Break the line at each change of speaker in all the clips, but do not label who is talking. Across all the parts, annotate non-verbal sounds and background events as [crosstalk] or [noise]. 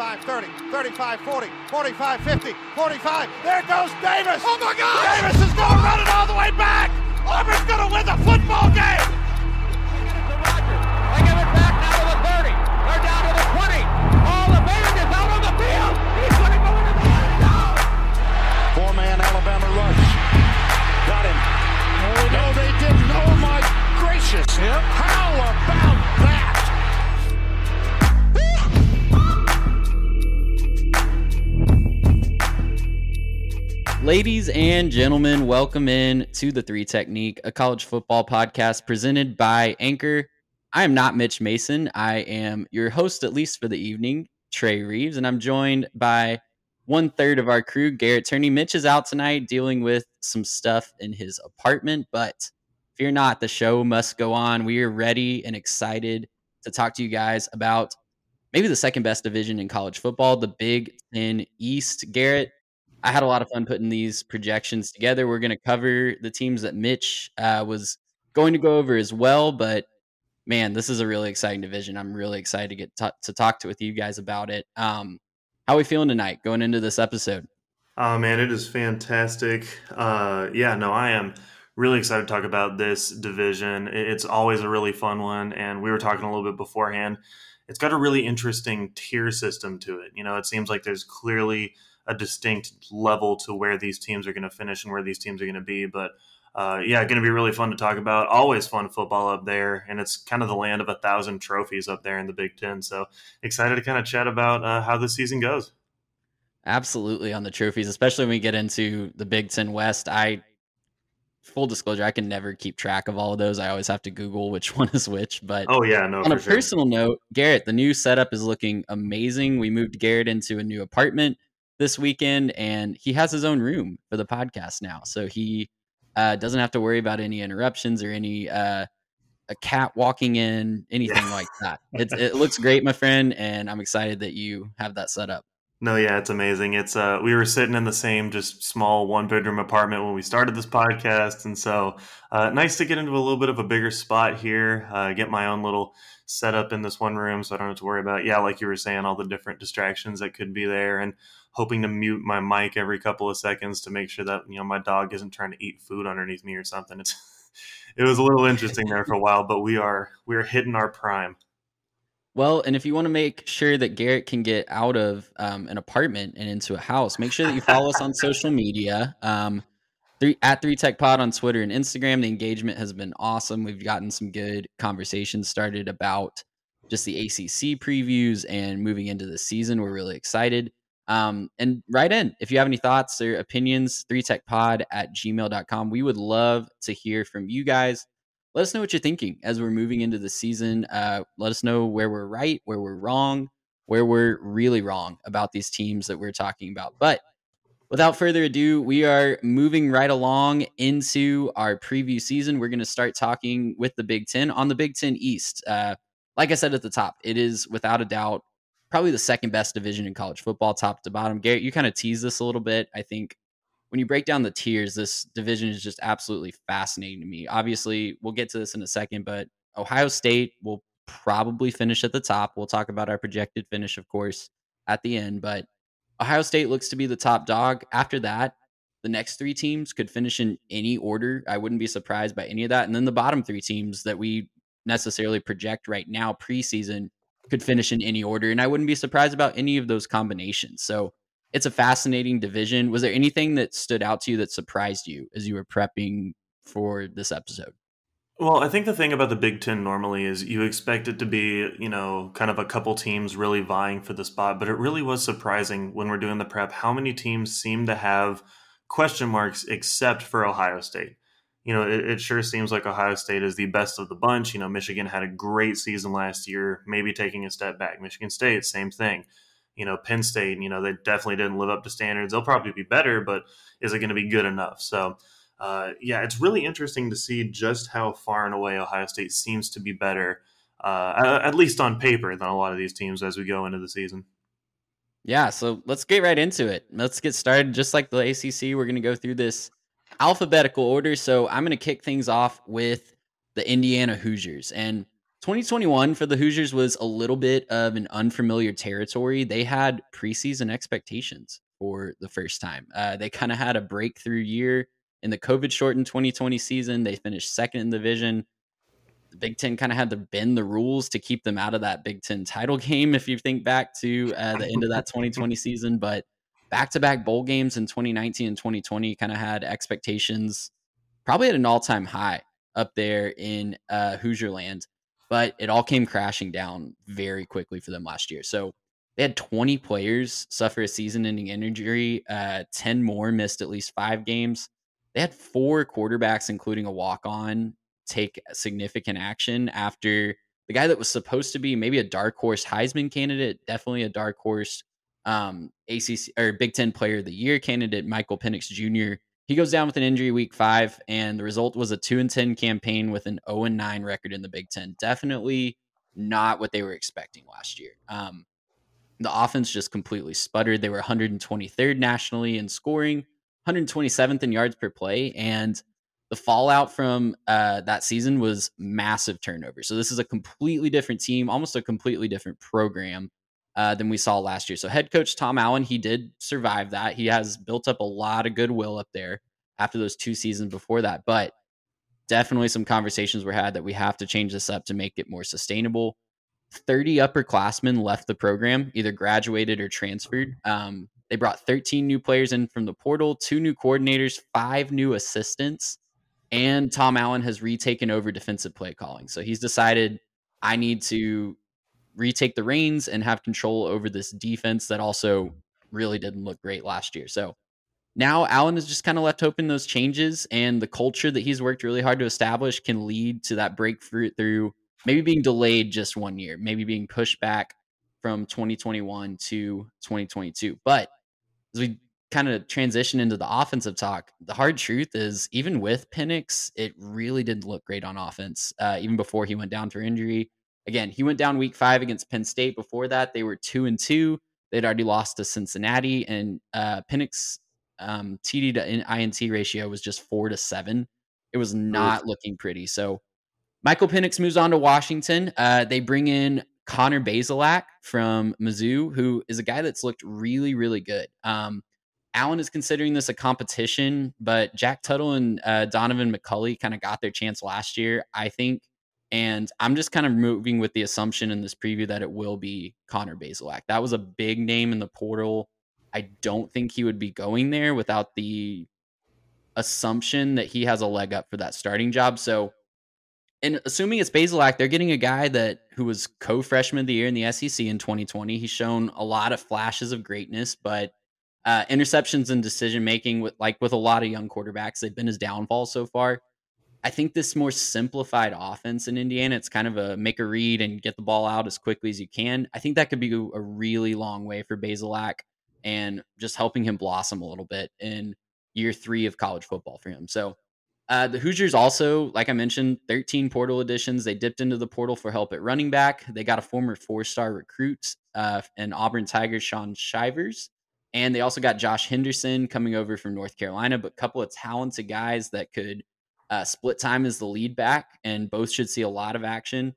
25, 30, 35, 40, 45, 50, 45. There goes Davis. Oh my God! Davis is going to run it all the way back. Auburn's going to win the football game.
I give it back now to the 30. They're down to the 20. All the Bailey is out on the field. He's going to go into the end zone.
Four-man Alabama rush. Got him. No, they didn't. Oh my gracious. How
Ladies and gentlemen, welcome in to the Three Technique, a college football podcast presented by Anchor. I am not Mitch Mason. I am your host, at least for the evening, Trey Reeves, and I'm joined by one third of our crew, Garrett Turney. Mitch is out tonight dealing with some stuff in his apartment, but fear not, the show must go on. We are ready and excited to talk to you guys about maybe the second best division in college football, the Big Ten East. Garrett, I had a lot of fun putting [laughs] these projections together. We're going to cover the teams that Mitch uh, was going to go over as well, but man, this is a really exciting division. I'm really excited to get t- to talk to with you guys about it. Um, how are we feeling tonight going into this episode?
Oh man, it is fantastic. Uh, yeah, no, I am really excited to talk about this division. It's always a really fun one, and we were talking a little bit beforehand. It's got a really interesting tier system to it. You know, it seems like there's clearly a distinct level to where these teams are going to finish and where these teams are going to be. But uh, yeah, going to be really fun to talk about. Always fun football up there, and it's kind of the land of a thousand trophies up there in the Big Ten. So excited to kind of chat about uh, how this season goes.
Absolutely on the trophies, especially when we get into the Big Ten West. I full disclosure, I can never keep track of all of those. I always have to Google which [laughs] one is which. But
Oh yeah, no.
on a
sure.
personal note, Garrett, the new setup is looking amazing. We moved Garrett into a new apartment this weekend, and he has his own room for the podcast now. So he uh, doesn't have to worry about any interruptions or any uh, a cat walking in, anything [laughs] like that. It, it looks great, my friend, and I'm excited that you have that set up.
No, yeah, it's amazing. It's uh we were sitting in the same just small one bedroom apartment when we started this podcast, and so uh, nice to get into a little bit of a bigger spot here. Uh, get my own little setup in this one room, so I don't have to worry about yeah, like you were saying, all the different distractions that could be there, and hoping to mute my mic every couple of seconds to make sure that you know my dog isn't trying to eat food underneath me or something. It's [laughs] it was a little interesting there for a while, but we are we are hitting our prime.
Well, and if you want to make sure that Garrett can get out of um, an apartment and into a house, make sure that you follow us on [laughs] social media. Um, three, at Three Tech Pod on Twitter and Instagram. The engagement has been awesome. We've gotten some good conversations started about just the ACC previews and moving into the season. We're really excited. Um, and write in if you have any thoughts or opinions, 3techpod at gmail.com. We would love to hear from you guys let us know what you're thinking as we're moving into the season. Uh, let us know where we're right, where we're wrong, where we're really wrong about these teams that we're talking about. But without further ado, we are moving right along into our preview season. We're going to start talking with the Big Ten on the Big Ten East. Uh, like I said at the top, it is without a doubt probably the second best division in college football, top to bottom. Garrett, you kind of teased this a little bit. I think when you break down the tiers, this division is just absolutely fascinating to me. Obviously, we'll get to this in a second, but Ohio State will probably finish at the top. We'll talk about our projected finish, of course, at the end, but Ohio State looks to be the top dog. After that, the next three teams could finish in any order. I wouldn't be surprised by any of that. And then the bottom three teams that we necessarily project right now preseason could finish in any order. And I wouldn't be surprised about any of those combinations. So it's a fascinating division. Was there anything that stood out to you that surprised you as you were prepping for this episode?
Well, I think the thing about the Big Ten normally is you expect it to be, you know, kind of a couple teams really vying for the spot, but it really was surprising when we're doing the prep how many teams seem to have question marks except for Ohio State. You know, it, it, sure seems like Ohio State is the best of the bunch. You know, Michigan had a great season last year, maybe taking a step back. Michigan State, same thing. You know, Penn State, you know, they definitely didn't live up to standards. They'll probably be better, but is it going to be good enough? So, uh, yeah, it's really interesting to see just how far and away Ohio State seems to be better, uh, at least on paper, than a lot of these teams as we go into the season.
Yeah, so let's get right into it. Let's get started. Just like the ACC, we're going to go through this alphabetical order. So I'm going to kick things off with the Indiana Hoosiers. And 2021 for the Hoosiers was a little bit of an unfamiliar territory. They had preseason expectations for the first time. Uh, they kind of had a breakthrough year in the COVID shortened 2020 season. They finished second in the division. The Big Ten kind of had to bend the rules to keep them out of that Big Ten title [laughs] game, if you think back to uh, the end of that 2020 season. But back to back bowl games in 2019 and 2020 kind of had expectations probably at an all time high up there in uh, Hoosier land. But it all came crashing down very quickly for them last year. So they had 20 players suffer a season ending injury, uh, 10 more missed at least five games. They had four quarterbacks, including a walk on, take significant action after the guy that was supposed to be maybe a dark horse Heisman candidate, definitely a dark horse um, ACC or Big Ten Player of the Year candidate, Michael Penix Jr. He goes down with an injury week five, and the result was a two and ten campaign with an zero oh and nine record in the Big Ten. Definitely not what they were expecting last year. Um, the offense just completely sputtered. They were 123rd nationally in scoring, 127th in yards per play, and the fallout from uh, that season was massive turnover. So this is a completely different team, almost a completely different program uh, than we saw last year. So head coach Tom Allen, he did survive that. He has built up a lot of goodwill up there after those two seasons before that. But definitely some conversations were had that we have to change this up to make it more sustainable. 30 upperclassmen left the program, either graduated or transferred. Um, they brought 13 new players in from the portal, two new coordinators, five new assistants and Tom Allen has retaken over defensive play calling. So he's decided I need to retake the reins and have control over this defense that also really didn't look great last year. So now Allen is just kind of left hoping those changes and the culture that he's worked really hard to establish can lead to that breakthrough through maybe being delayed just one year, maybe being pushed back from 2021 to 2022. But as we kind of transition into the offensive talk, the hard truth is even with Penix, it really didn't look great on offense, uh, even before he went down for injury. Again, he went down week five against Penn State. Before that, they were two and two. They'd already lost to Cincinnati, and uh, Penix um, TD to INT ratio was just four to seven. It was not looking pretty. So Michael Penix moves on to Washington. Uh, they bring in Connor Bazelak from Mizzou, who is a guy that's looked really, really good. Um, Allen is considering this a competition, but Jack Tuttle and uh, Donaven McCulley kind of got their chance last year, I think. And I'm just kind of moving with the assumption in this preview that it will be Connor Bazelak. That was a big name in the portal. I don't think he would be going there without the assumption that he has a leg up for that starting job. So, and assuming it's Bazelak, they're getting a guy that who was co-freshman of the year in the SEC in 2020. He's shown a lot of flashes of greatness, but uh, interceptions and decision making, with like with a lot of young quarterbacks, they've been his downfall so far. I think this more simplified offense in Indiana, it's kind of a make a read and get the ball out as quickly as you can. I think that could be a really long way for Bazelak and just helping him blossom a little bit in year three of college football for him. So uh, the Hoosiers also, like I mentioned, 13 portal additions. They dipped into the portal for help at running back. They got a former four star recruit uh, and Auburn Tigers, Shaun Shivers. And they also got Josh Henderson coming over from North Carolina, but a couple of talented guys that could uh, split time is the lead back, and both should see a lot of action.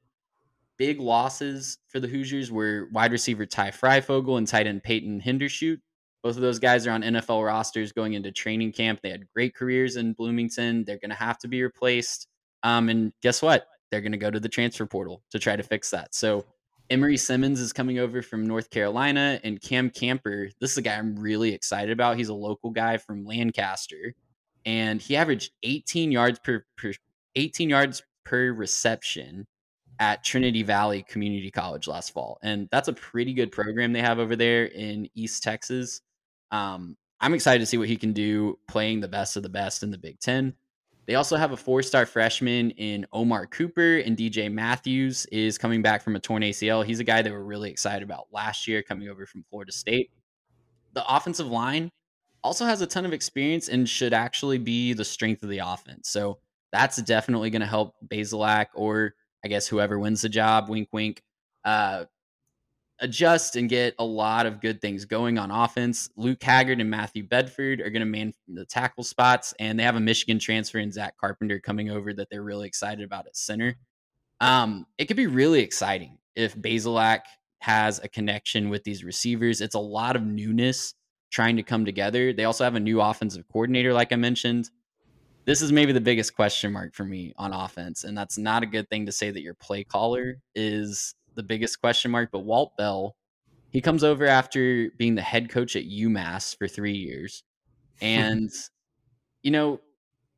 Big losses for the Hoosiers were wide receiver Ty Fryfogle and tight end Peyton Hendershot. Both of those guys are on NFL rosters going into training camp. They had great careers in Bloomington. They're going to have to be replaced. Um, and guess what? They're going to go to the transfer portal to try to fix that. So Emery Simmons is coming over from North Carolina, and Cam Camper. This is a guy I'm really excited about. He's a local guy from Lancaster, and he averaged 18 yards per, per 18 yards per reception at Trinity Valley Community College last fall, and that's a pretty good program they have over there in East Texas. Um, I'm excited to see what he can do playing the best of the best in the Big Ten. They also have a four-star freshman in Omar Cooper, and DJ Matthews is coming back from a torn ACL. He's a guy they were really excited about last year, coming over from Florida State. The offensive line also has a ton of experience and should actually be the strength of the offense. So that's definitely going to help Bazelak or I guess whoever wins the job, wink, wink, uh, adjust and get a lot of good things going on offense. Luke Haggard and Matthew Bedford are going to man the tackle spots, and they have a Michigan transfer in Zach Carpenter coming over that they're really excited about at center. Um, it could be really exciting if Bazelak has a connection with these receivers. It's a lot of newness trying to come together. They also have a new offensive coordinator, like I mentioned. This is maybe the biggest question mark for me on offense, and that's not a good thing to say that your play caller is the biggest question mark. But Walt Bell, he comes over after being the head coach at UMass for three years, and [laughs] you know,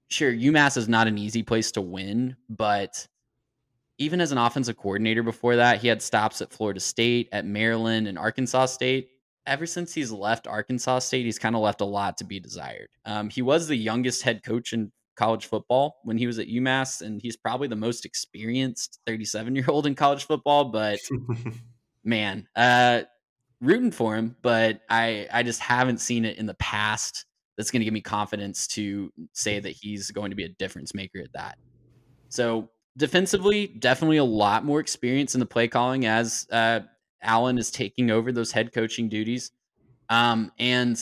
sure, UMass is not an easy place to win, but even as an offensive coordinator before that, he had stops at Florida State, at Maryland, and Arkansas State ever since he's left Arkansas State, he's kind of left a lot to be desired. Um, he was the youngest head coach in college football when he was at UMass, and he's probably the most experienced 37 year old in college football. But [laughs] man, uh, rooting for him, but I I just haven't seen it in the past. That's going to give me confidence to say that he's going to be a difference maker at that. So defensively, definitely a lot more experience in the play calling as uh, Allen is taking over those head coaching duties. Um, and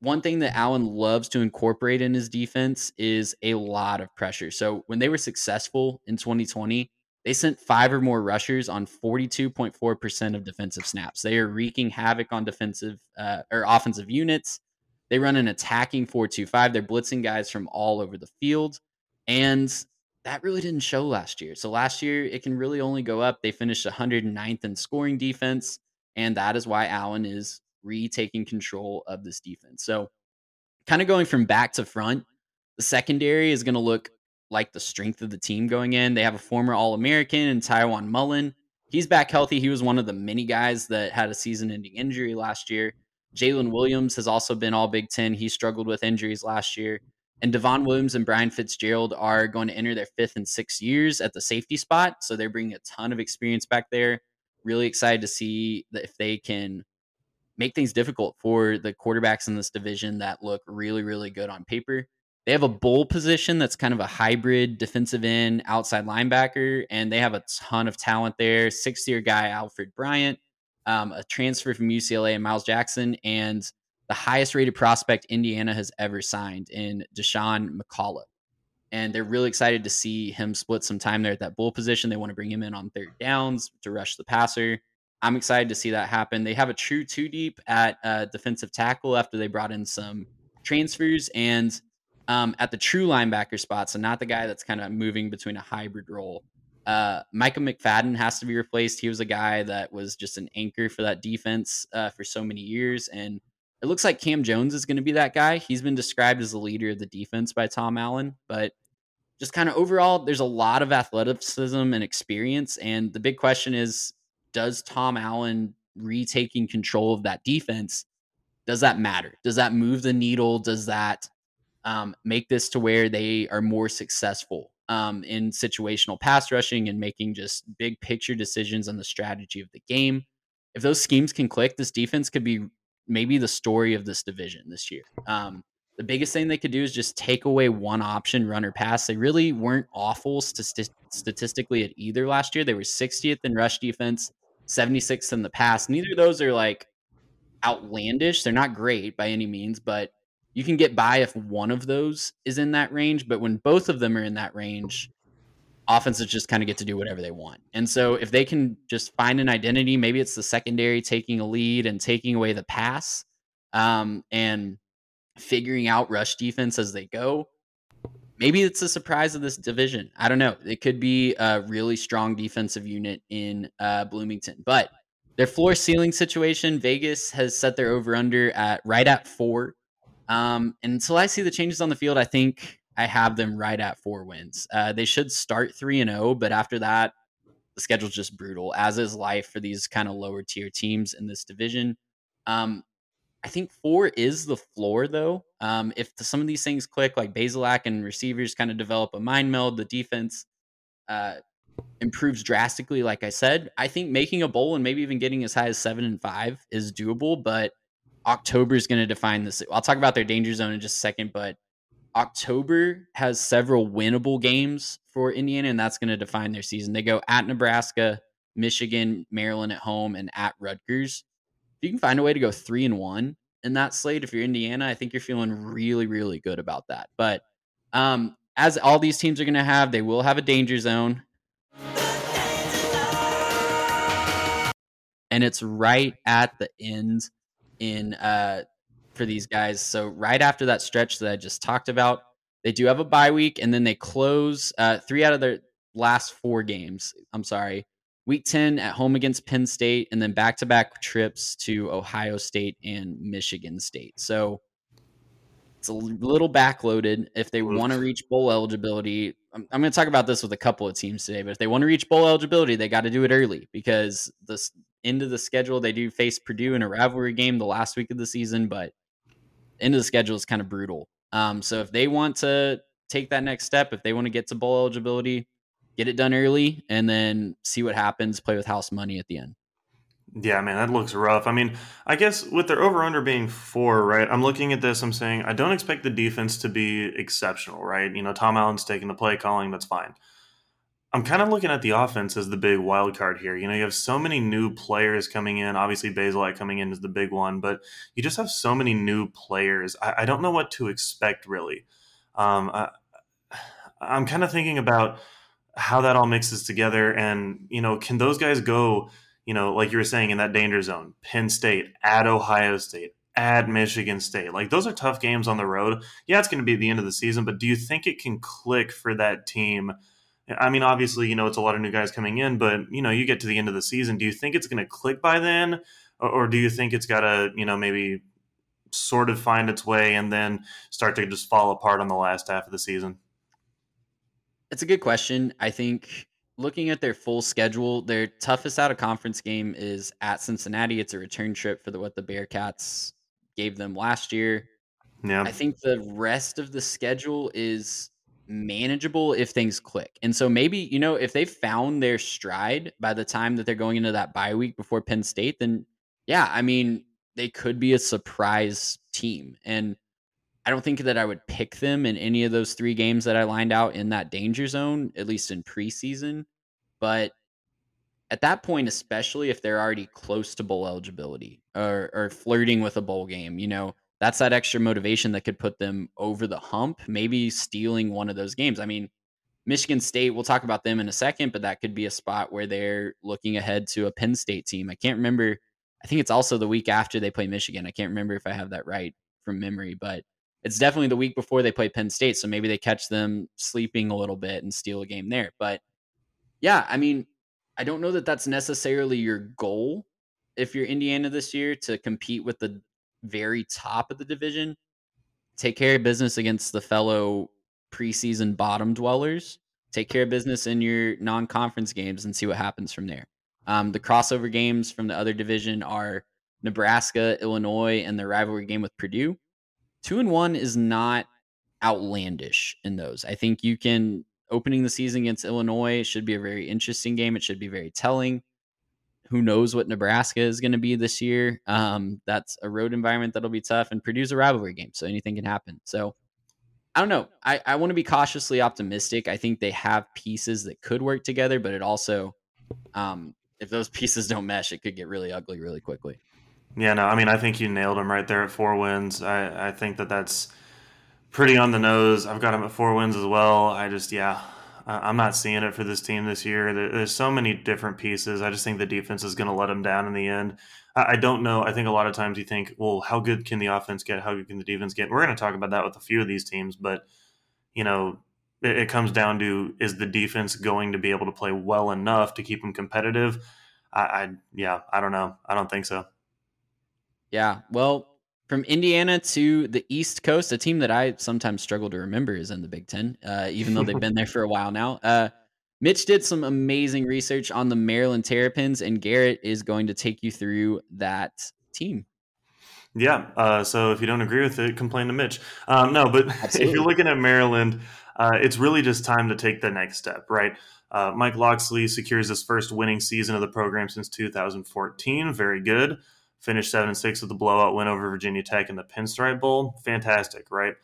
one thing that Allen loves to incorporate in his defense is a lot of pressure. So when they were successful in 2020, they sent five or more rushers on 42.4% of defensive snaps. They are wreaking havoc on defensive uh, or offensive units. They run an attacking 4-2-5. They're blitzing guys from all over the field. And that really didn't show last year. So last year, it can really only go up. They finished 109th in scoring defense, and that is why Allen is retaking control of this defense. So, kind of going from back to front, the secondary is going to look like the strength of the team going in. They have a former All American and Tiawan Mullen. He's back healthy. He was one of the many guys that had a season ending injury last year. Jaylin Williams has also been all Big Ten. He struggled with injuries last year. And Devon Williams and Brian Fitzgerald are going to enter their fifth and sixth years at the safety spot. So they're bringing a ton of experience back there. Really excited to see if they can make things difficult for the quarterbacks in this division that look really, really good on paper. They have a bull position that's kind of a hybrid defensive end, outside linebacker, and they have a ton of talent there. Six year guy, Alfred Bryant, um, a transfer from UCLA, and Myles Jackson, and the highest rated prospect Indiana has ever signed in Dasan McCullough. And they're really excited to see him split some time there at that bull position. They want to bring him in on third downs to rush the passer. I'm excited to see that happen. They have a true two deep at uh, defensive tackle after they brought in some transfers and um, at the true linebacker spot. So not the guy that's kind of moving between a hybrid role. Uh, Micah McFadden has to be replaced. He was a guy that was just an anchor for that defense uh, for so many years, and it looks like Cam Jones is going to be that guy. He's been described as the leader of the defense by Tom Allen, but just kind of overall, there's a lot of athleticism and experience. And the big question is does Tom Allen retaking control of that defense? Does that matter? Does that move the needle? Does that um, make this to where they are more successful um, in situational pass rushing and making just big picture decisions on the strategy of the game? If those schemes can click, this defense could be maybe the story of this division this year. Um, the biggest thing they could do is just take away one option, run or pass. They really weren't awful st- statistically at either last year. They were 60th in rush defense, 76th in the pass. Neither of those are like outlandish. They're not great by any means, but you can get by if one of those is in that range. But when both of them are in that range, offenses just kind of get to do whatever they want. And so if they can just find an identity, maybe it's the secondary taking a lead and taking away the pass um, and figuring out rush defense as they go. Maybe it's a surprise of this division. I don't know. It could be a really strong defensive unit in uh, Bloomington, but their floor ceiling situation, Vegas has set their over under at right at four. Um, and until I see the changes on the field, I think I have them right at four wins. Uh, they should start three and zero, oh, but after that, the schedule's just brutal, as is life for these kind of lower tier teams in this division. Um, I think four is the floor, though. Um, if some of these things click, like Bazelak and receivers kind of develop a mind meld, the defense uh, improves drastically. Like I said, I think making a bowl and maybe even getting as high as seven and five is doable. But October is going to define this. I'll talk about their danger zone in just a second, but October has several winnable games for Indiana, and that's going to define their season. They go at Nebraska, Michigan, Maryland at home, and at Rutgers If you can find a way to go three and one in that slate, if you're Indiana, I think you're feeling really, really good about that. But um, as all these teams are going to have, they will have a danger zone. And it's right at the end in uh, for these guys. So right after that stretch that I just talked about, they do have a bye week, and then they close uh, three out of their last four games. I'm sorry, week 10 at home against Penn State, and then back to back trips to Ohio State and Michigan State. So it's a little backloaded. If they want to reach bowl eligibility, I'm, I'm going to talk about this with a couple of teams today, but if they want to reach bowl eligibility, they got to do it early because the end of the schedule, they do face Purdue in a rivalry game the last week of the season, but end of the schedule is kind of brutal. Um, so if they want to take that next step, if they want to get to bowl eligibility, get it done early and then see what happens, play with house money at the end.
Yeah, man, that looks rough. I mean, I guess with their over under being four, right? I'm looking at this, I'm saying I don't expect the defense to be exceptional, right? You know, Tom Allen's taking the play calling, that's fine. I'm kind of looking at the offense as the big wild card here. You know, you have so many new players coming in. Obviously, Bazelak coming in is the big one, but you just have so many new players. I, I don't know what to expect really. Um, I, I'm kind of thinking about how that all mixes together and you know can those guys go you know like you were saying in that danger zone penn state at ohio state at michigan state like those are tough games on the road yeah it's going to be the end of the season but do you think it can click for that team i mean obviously you know it's a lot of new guys coming in but you know you get to the end of the season do you think it's going to click by then or, or do you think it's got to you know maybe sort of find its way and then start to just fall apart on the last half of the season
it's a good question. I think looking at their full schedule, their toughest out of conference game is at Cincinnati. It's a return trip for the, what the Bearcats gave them last year. Yeah. I think the rest of the schedule is manageable if things click. And so maybe, you know, if they found their stride by the time that they're going into that bye week before Penn State, then yeah, I mean, they could be a surprise team. And I don't think that I would pick them in any of those three games that I lined out in that danger zone, at least in preseason. But at that point, especially if they're already close to bowl eligibility or, or flirting with a bowl game, you know, that's that extra motivation that could put them over the hump, maybe stealing one of those games. I mean, Michigan State, we'll talk about them in a second, but that could be a spot where they're looking ahead to a Penn State team. I can't remember. I think it's also the week after they play Michigan. I can't remember if I have that right from memory, but it's definitely the week before they play Penn State, so maybe they catch them sleeping a little bit and steal a game there. But yeah, I mean, I don't know that that's necessarily your goal if you're Indiana this year to compete with the very top of the division. Take care of business against the fellow preseason bottom dwellers. Take care of business in your non-conference games and see what happens from there. Um, the crossover games from the other division are Nebraska, Illinois, and the rivalry game with Purdue two and one is not outlandish in those. I think you can opening the season against Illinois should be a very interesting game. It should be very telling. Who knows what Nebraska is going to be this year? Um, that's a road environment that'll be tough, and Purdue's a rivalry game, so anything can happen. So I don't know. I, I want to be cautiously optimistic. I think they have pieces that could work together, but it also, um, if those [laughs] pieces don't mesh, it could get really ugly really quickly.
Yeah, no, I mean, I think you nailed him right there at four wins. I, I think that that's pretty on the nose. I've got him at four wins as well. I just, yeah, I'm not seeing it for this team this year. There's so many different pieces. I just think the defense is going to let them down in the end. I don't know. I think a lot of times you think, well, how good can the offense get? How good can the defense get? We're going to talk about that with a few of these teams, but you know, it, it comes down to is the defense going to be able to play well enough to keep them competitive? I, I yeah, I don't know. I don't think so.
Yeah. Well, from Indiana to the East Coast, a team that I sometimes struggle to remember is in the Big Ten, uh, even though they've been there for a while now. Uh, Mitch did some amazing research on the Maryland Terrapins, and Garrett is going to take you through that team.
Yeah. Uh, so if you don't agree with it, complain to Mitch. Um, no, but
Absolutely. [laughs]
if you're looking at Maryland, uh, it's really just time to take the next step, right? Uh, Mike Locksley secures his first winning season of the program since 2014. Very good. Finished seven and six with the blowout win over Virginia Tech in the Pinstripe Bowl. Fantastic, right?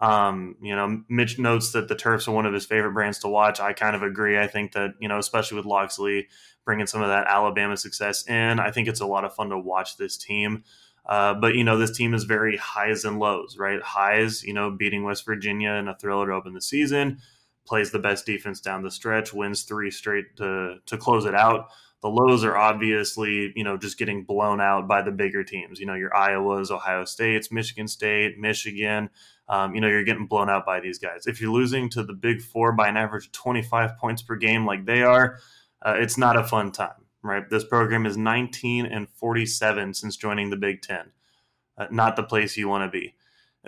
Um, you know, Mitch notes that the Terps are one of his favorite brands to watch. I kind of agree. I think that you know, especially with Locksley bringing some of that Alabama success in, I think it's a lot of fun to watch this team. Uh, but you know, this team is very highs and lows, right? Highs, you know, beating West Virginia in a thriller to open the season, plays the best defense down the stretch, wins three straight to to close it out. The lows are obviously, you know, just getting blown out by the bigger teams. You know, your Iowas, Ohio States, Michigan State, Michigan. Um, you know, you're getting blown out by these guys. If you're losing to the Big Four by an average of 25 points per game, like they are, uh, it's not a fun time right? This program is 19 and 47 since joining the Big Ten. Uh, not the place you want to be.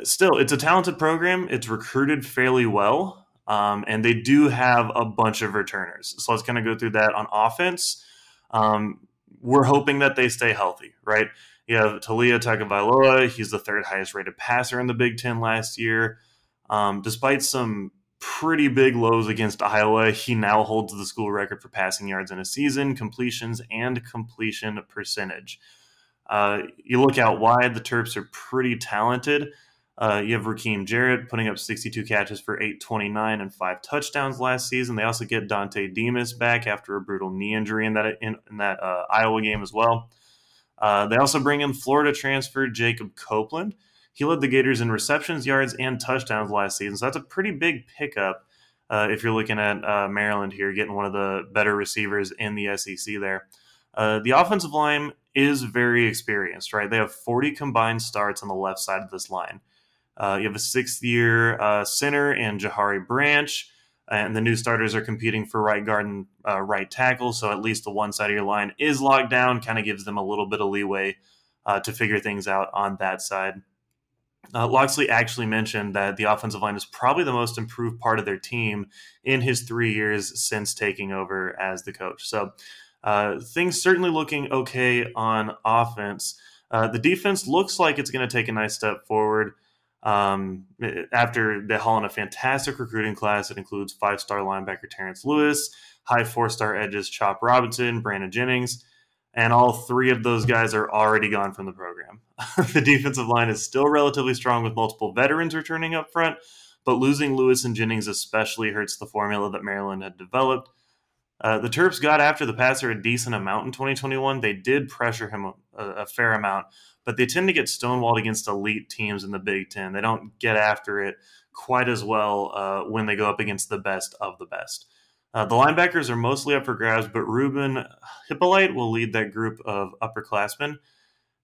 Still, it's a talented program. It's recruited fairly well, um, and they do have a bunch of returners. So let's kind of go through that on offense. Um, we're hoping that they stay healthy, right? You have Taulia Tagovailoa. He's the third highest rated passer in the Big Ten last year. Um, despite some pretty big lows against Iowa. He now holds the school record for passing yards in a season, completions, and completion percentage. Uh, you look out wide, the Terps are pretty talented. Uh, you have Rakim Jarrett putting up 62 catches for 829 and five touchdowns last season. They also get Dontay Demus back after a brutal knee injury in that in, in that uh, Iowa game as well. Uh, they also bring in Florida transfer Jacob Copeland. He led the Gators in receptions, yards, and touchdowns last season. So that's a pretty big pickup uh, if you're looking at uh, Maryland here, getting one of the better receivers in the SEC there. Uh, the offensive line is very experienced, right? They have 40 combined starts on the left side of this line. Uh, you have a sixth year uh, center in Johari Branch, and the new starters are competing for right guard and uh, right tackle. So at least the one side of your line is locked down, kind of gives them a little bit of leeway to figure things out on that side. Uh, Locksley actually mentioned that the offensive line is probably the most improved part of their team in his three years since taking over as the coach. So uh, things certainly looking okay on offense. Uh, the defense looks like it's going to take a nice step forward um, after they haul in a fantastic recruiting class that includes five star linebacker Terrence Lewis, high four star edges Chop Robinson, Branden Jennings and all three of those guys are already gone from the program. [laughs] the defensive line is still relatively strong with multiple veterans returning up front, but losing Lewis and Jennings especially hurts the formula that Maryland had developed. Uh, the Terps got after the passer a decent amount in 2021. They did pressure him a, a fair amount, but they tend to get stonewalled against elite teams in the Big Ten. They don't get after it quite as well uh, when they go up against the best of the best. Uh, the linebackers are mostly up for grabs, but Ruben Hippolyte will lead that group of upperclassmen.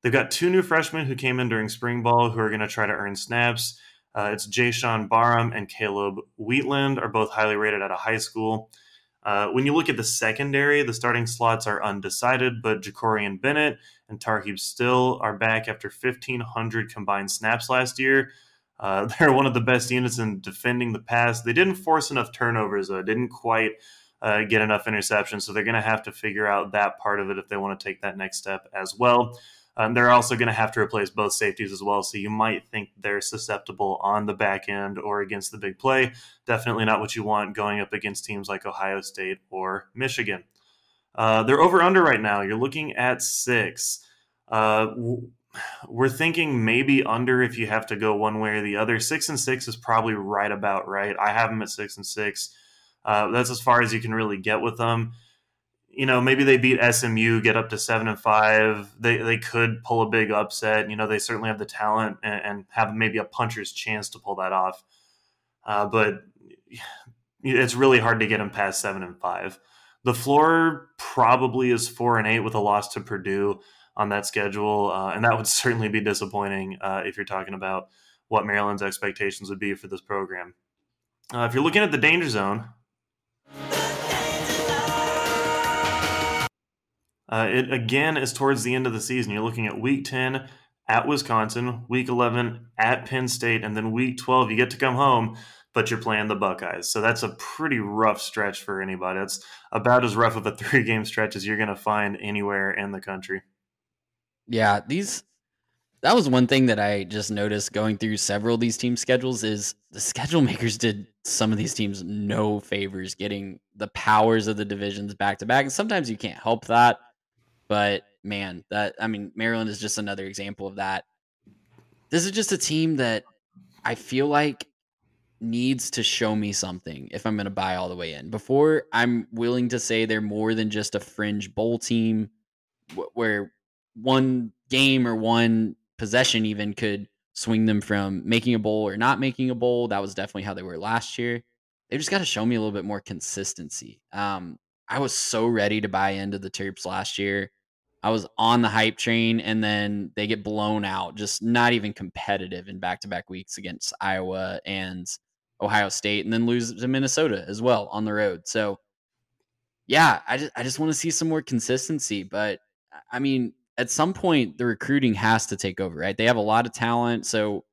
They've got two new freshmen who came in during spring ball who are going to try to earn snaps. Uh, it's Jaishawn Barham and Caleb Wheatland are both highly rated at a high school. Uh, when you look at the secondary, the starting slots are undecided, but Jakorian Bennett and Tarheeb Still are back after 1,500 combined snaps last year. Uh, [laughs] they're one of the best units in defending the pass. They didn't force enough turnovers, though. Didn't quite uh, get enough interceptions, so they're going to have to figure out that part of it if they want to take that next step as well. Um, they're also going to have to replace both safeties as well, so you might think they're susceptible on the back end or against the big play. Definitely not what you want going up against teams like Ohio State or Michigan. Uh, they're over under right now. You're looking at six. Uh, we're thinking maybe under if you have to go one way or the other. Six and six is probably right about right. I have them at six and six. Uh, that's as far as you can really get with them. You know, maybe they beat SMU, get up to seven and five. They they could pull a big upset. You know, they certainly have the talent and, and have maybe a puncher's chance to pull that off. Uh, but it's really hard to get them past seven and five. The floor probably is four and eight with a loss to Purdue on that schedule, uh, and that would [laughs] certainly be disappointing uh, if you're talking about what Maryland's expectations would be for this program. Uh, if you're looking at the danger zone, uh, it again is towards the end of the season. You're looking at Week 10 at Wisconsin, Week 11 at Penn State, and then Week 12 you get to come home, but you're playing the Buckeyes. So that's a pretty rough stretch for anybody. That's about as rough of a [laughs] three game stretch as you're going to find anywhere in the country.
Yeah, these That was one thing that I just noticed going through several of these team schedules is the schedule makers did some of these teams no favors getting the powers of the divisions back to back. And sometimes you can't help that. But man, that I mean, Maryland is just another example of that. This is just a team that I feel like needs to show me something if I'm going to buy all the way in. Before I'm willing to say they're more than just a fringe bowl team where one game or one possession even could swing them from making a bowl or not making a bowl. That was definitely how they were last year. They just got to show me a little bit more consistency. Um, I was so ready to buy into the Terps last year. I was on the hype train, and then they get blown out, just not even competitive in back to back weeks against Iowa and Ohio State, and then lose to Minnesota as well on the road. So, yeah, I just I just want to see some more consistency. But I mean, at some point, the recruiting has to take over, right? They have a lot of talent, so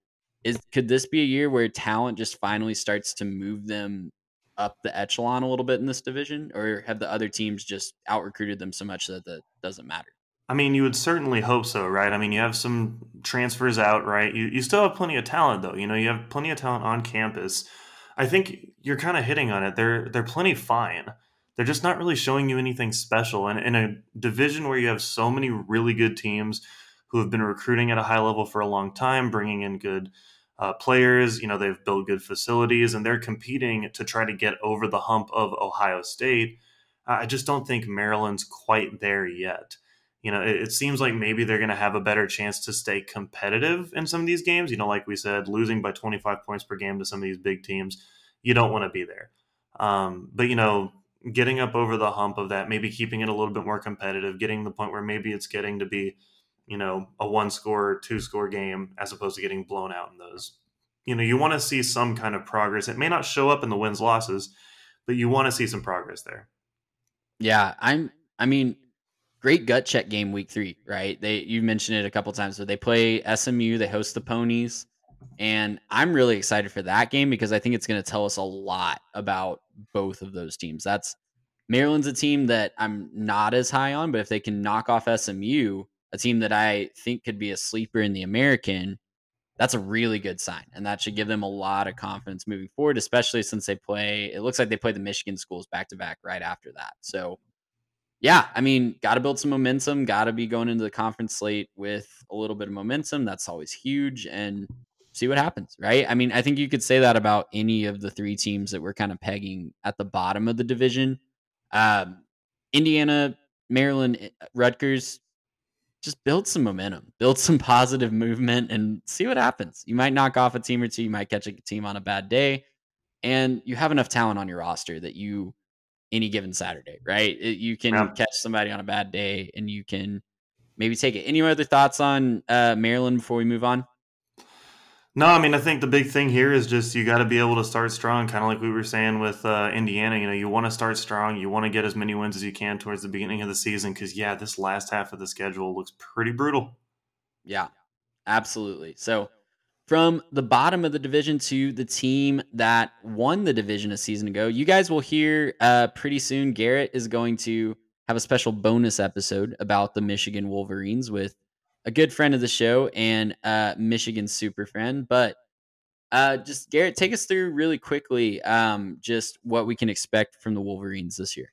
is could this be a year where talent just finally starts to move them up the echelon a little bit in this division, or have the other teams just out recruited them so much that that doesn't matter?
I mean, you would certainly hope so, right? I mean, you have some transfers out, right? You, you still have plenty of talent, though. You know, you have plenty of talent on campus. I think you're kind of hitting on it. They're they're plenty fine. They're just not really showing you anything special. And in a division where you have so many really good teams who have been recruiting at a high level for a long time, bringing in good uh, players, you know, they've built good facilities, and they're competing to try to get over the hump of Ohio State. I just don't think Maryland's quite there yet you know, it, it seems like maybe they're going to have a better chance to stay competitive in some of these games. You know, like we said, losing by 25 points per game to some of these big teams, you don't want to be there. Um, but, you know, getting up over the hump of that, maybe keeping it a little bit more competitive, getting the point where maybe it's getting to be, you know, a one score, two score game as opposed to getting blown out in those. You know, you want to see some kind of progress. It may not show up in the wins losses, but you want to see some progress there.
Yeah, I'm I mean, great gut check game week three, right? They you mentioned it a couple times, but they play SMU, they host the ponies. And I'm really excited for that game because I think it's going to tell us a lot about both of those teams. That's Maryland's a team that I'm not as high on, but if they can knock off SMU, a team that I think could be a sleeper in the American, that's a really good sign. And that should give them a lot of confidence moving forward, especially since they play, it looks like they play the Michigan schools back to back right after that. So yeah, I mean, got to build some momentum, got to be going into the conference slate with a little bit of momentum. That's always huge and see what happens, right? I mean, I think you could say that about any of the three teams that we're kind of pegging at the bottom of the division. Um, Indiana, Maryland, eh, Rutgers, just build some momentum, build some [laughs] positive movement, and see what happens. You might knock off a team or two, you might catch a team on a bad day, and you have enough talent on your roster that you any given Saturday, right? It, you can yeah. catch somebody on a bad day and you can maybe take it. Any other thoughts on uh, Maryland before we move on?
No, I mean, I think the big thing here is just you got to be able to start strong, kind of like we were saying with uh, Indiana. You know, you want to start strong. You want to get as many wins as you can towards the beginning of the season because, yeah, this last half of the schedule looks pretty brutal.
Yeah, absolutely. So, from the bottom of the division to the team that won the division a season ago. You guys will hear uh, pretty soon. Garrett is going to have a special bonus episode about the Michigan Wolverines with a good friend of the show and uh, Michigan super friend. But uh, just Garrett, take us through really quickly um, just what we can expect from the Wolverines this year.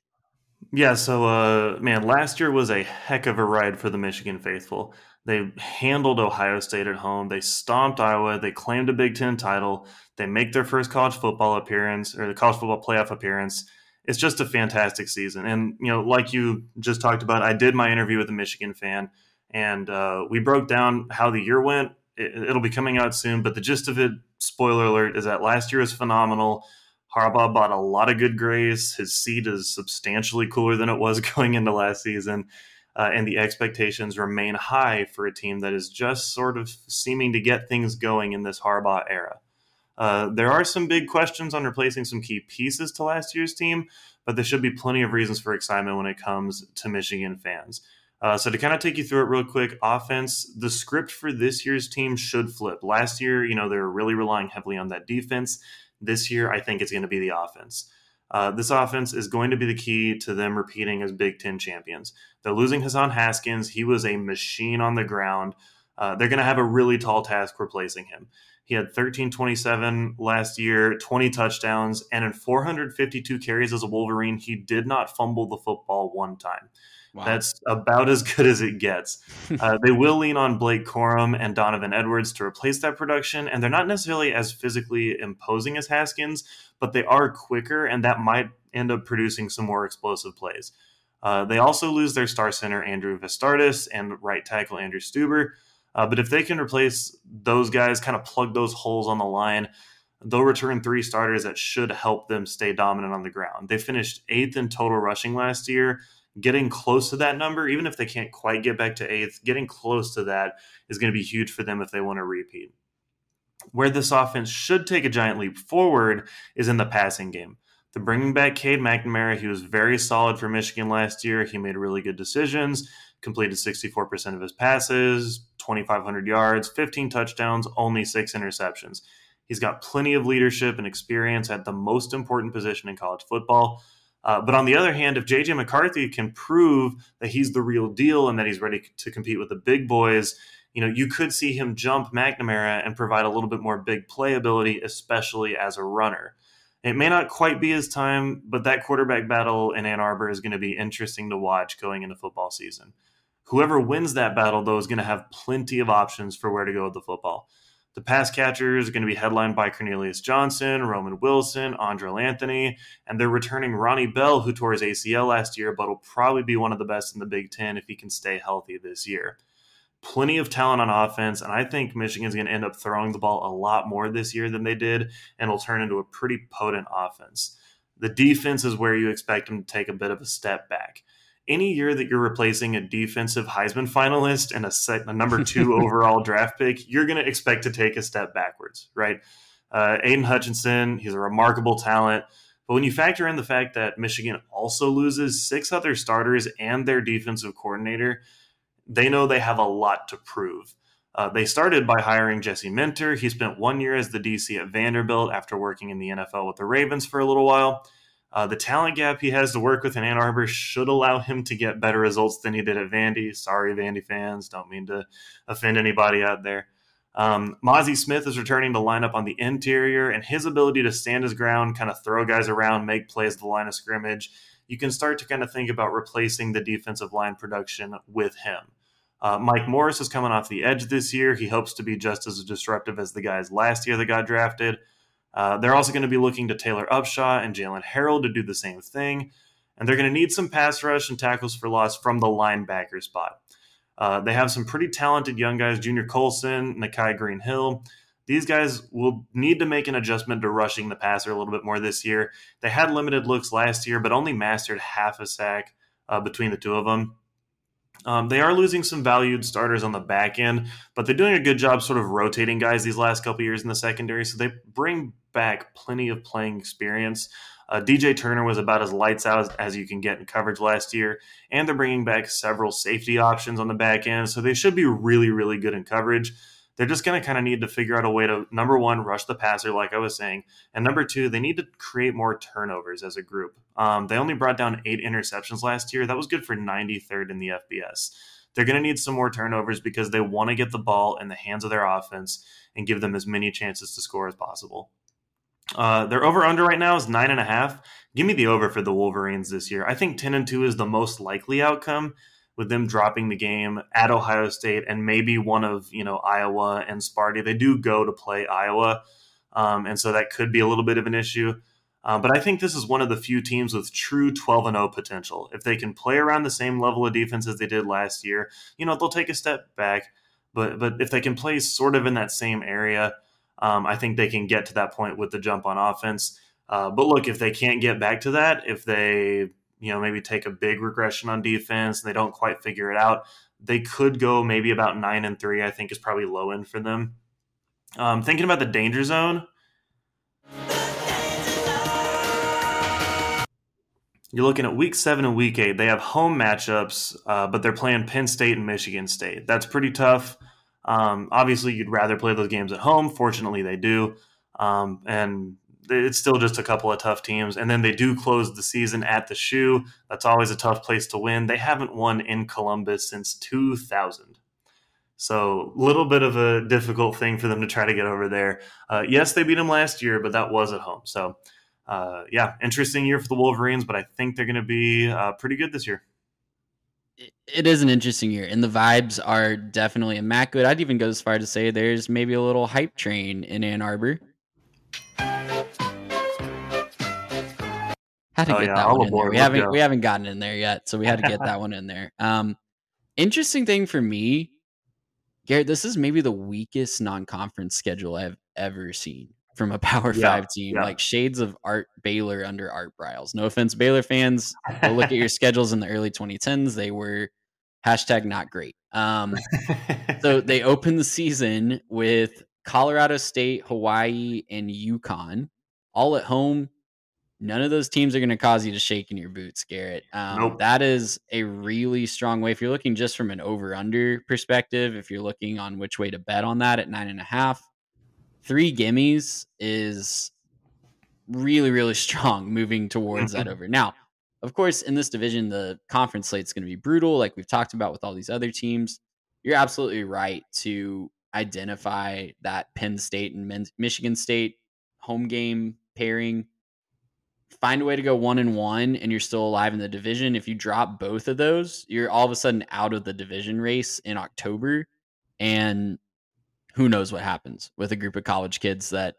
Yeah, so uh, man, last year was a heck of a ride for the Michigan faithful. They handled Ohio State at home. They stomped Iowa. They claimed a Big Ten title. They make their first college football appearance or the college football playoff appearance. It's just a fantastic season. And, you know, like you just talked about, I did my interview with a Michigan fan and uh, we broke down how the year went. It, it'll be coming out soon, but the gist of it, spoiler alert, is that last year was phenomenal. Harbaugh bought a lot of good grace. His seat is substantially cooler than it was [laughs] going into last season uh, and the expectations remain high for a team that is just sort of seeming to get things going in this Harbaugh era. Uh, there are some big questions on replacing some key pieces to last year's team, but there should be plenty of reasons for excitement when it comes to Michigan fans. Uh, so to kind of take you through it real quick, offense, the script for this year's team should flip. Last year, you know, they were really relying heavily on that defense. This year, I think it's going to be the offense. Uh, this offense is going to be the key to them repeating as Big Ten champions. They're losing Hassan Haskins. He was a machine on the ground. Uh, they're going to have a really tall task replacing him. He had 1327 last year, 20 touchdowns, and in 452 carries as a Wolverine, he did not fumble the football one time. Wow. That's about as good as it gets. [laughs] Uh, they will lean on Blake Corum and Donovan Edwards to replace that production, and they're not necessarily as physically imposing as Haskins, but they are quicker, and that might end up producing some more explosive plays. Uh, they also lose their star center Andrew Vastardis and right tackle Andrew Stuber, Uh, but if they can replace those guys, kind of plug those holes on the line, they'll return three starters that should help them stay dominant on the ground. They finished eighth in total rushing last year. Getting close to that number, even if they can't quite get back to eighth, getting close to that is going to be huge for them if they want to repeat. Where this offense should take a giant leap forward is in the passing game. They're bringing back Cade McNamara. He was very solid for Michigan last year. He made really good decisions completed 64% of his passes, 2,500 yards, 15 touchdowns, only six interceptions. He's got plenty of leadership and experience at the most important position in college football. Uh, but on the other hand, if JJ McCarthy can prove that he's the real deal and that he's ready to compete with the big boys, you know, you could see him jump McNamara and provide a little bit more big playability, especially as a runner. It may not quite be his time, but that quarterback battle in Ann Arbor is going to be interesting to watch going into football season. Whoever wins that battle, though, is going to have plenty of options for where to go with the football. The pass catchers are going to be headlined by Cornelius Johnson, Roman Wilson, Andrel Anthony, and they're returning Ronnie Bell, who tore his ACL last year, but will probably be one of the best in the Big Ten if he can stay healthy this year. Plenty of talent on offense, and I think Michigan's going to end up throwing the ball a lot more this year than they did, and will turn into a pretty potent offense. The defense is where you expect them to take a bit of a step back any year that you're replacing a defensive Heisman finalist and a, set, a number two [laughs] overall draft pick, you're going to expect to take a step backwards, right? Uh, Aidan Hutchinson, he's a remarkable talent. But when you factor in the fact that Michigan also loses six other starters and their defensive coordinator, they know they have a lot to prove. Uh, they started by hiring Jesse Minter. He spent one year as the DC at Vanderbilt after working in the NFL with the Ravens for a little while. Uh, the talent gap he has to work with in Ann Arbor should allow him to get better results than he did at Vandy. Sorry, Vandy fans. Don't mean to offend anybody out there. Um, Mazi Smith is returning to line up on the interior, and his ability to stand his ground, kind of throw guys around, make plays the line of scrimmage, you can start to kind of think about replacing the defensive line production with him. Uh, Mike Morris is coming off the edge this year. He hopes to be just as disruptive as the guys last year that got drafted. Uh, they're also going to be looking to Taylor Upshaw and Jaylen Harrell to do the same thing. And they're going to need some pass rush and tackles for loss from the linebacker spot. Uh, they have some pretty talented young guys, Junior Colson, Nakai Greenhill. These guys will need to make an adjustment to rushing the passer a little bit more this year. They had limited looks last year, but only mastered half a sack uh, between the two of them. Um, they are losing some valued starters on the back end, but they're doing a good job sort of rotating guys these last couple years in the secondary. So they bring back plenty of playing experience. Uh, DJ Turner was about as lights out as you can get in coverage last year, and they're bringing back several safety options on the back end. So they should be really, really good in coverage. They're just going to kind of need to figure out a way to, number one, rush the passer, like I was saying. And number two, they need to create more turnovers as a group. Um, they only brought down eight interceptions last year. That was good for 93rd in the FBS. They're going to need some more turnovers because they want to get the ball in the hands of their offense and give them as many chances to score as possible. Uh, their over under right now is nine and a half. Give me the over for the Wolverines this year. I think 10 and 2 is the most likely outcome with them dropping the game at Ohio State and maybe one of you know Iowa and Sparty. They do go to play Iowa, um, and so that could be a little bit of an issue. Uh, but I think this is one of the few teams with true 12 and 0 potential. If they can play around the same level of defense as they did last year, you know they'll take a step back. But but if they can play sort of in that same area, um, I think they can get to that point with the jump on offense. Uh, but look, if they can't get back to that, if they you know, maybe take a big regression on defense and they don't quite figure it out, they could go maybe about nine and three. I think is probably low end for them. Um, thinking about the danger zone, you're looking at week seven and week eight. They have home matchups, uh, but they're playing Penn State and Michigan State. That's pretty tough. Um, obviously, you'd rather play those games at home. Fortunately, they do. Um, and it's still just a couple of tough teams. And then they do close the season at the shoe. That's always a tough place to win. They haven't won in Columbus since 2000. So, a little bit of a difficult thing for them to try to get over there. Uh, yes, they beat them last year, but that was at home. So, uh, yeah, interesting year for the Wolverines, but I think they're going to be uh, pretty good this year.
It is an interesting year, and the vibes are definitely immaculate. I'd even go as far to say there's maybe a little hype train in Ann Arbor. Had to
Oh,
get
yeah,
that one in there. We haven't
go.
we haven't gotten in there yet, so we had to get that one in there. [laughs] Um, interesting thing for me, Garrett. This is maybe the weakest non-conference schedule I've ever seen from a Power
Yeah,
Five team.
yeah.
Like shades of Art Baylor under Art Briles. No offense, Baylor fans. Go look at your [laughs] schedules in the early 2010s. They were hashtag not great. Um, so [laughs] they opened the season with Colorado State, Hawaii, and UConn all at home. None of those teams are going to cause you to shake in your boots, Garrett. Um,
Nope.
That is a really strong way. If you're looking just from an over under perspective, if you're looking on which way to bet on that at nine and a half, three gimmies is really, really [laughs] strong moving towards that mm-hmm. over. Now, of course, in this division, the conference slate is going to be brutal, like we've talked about with all these other teams. You're absolutely right to identify that Penn State and Michigan State home game pairing. Find a way to go one and one, and you're still alive in the division. If you drop both of those, you're all of a sudden out of the division race in October, and who knows what happens with a group of college kids that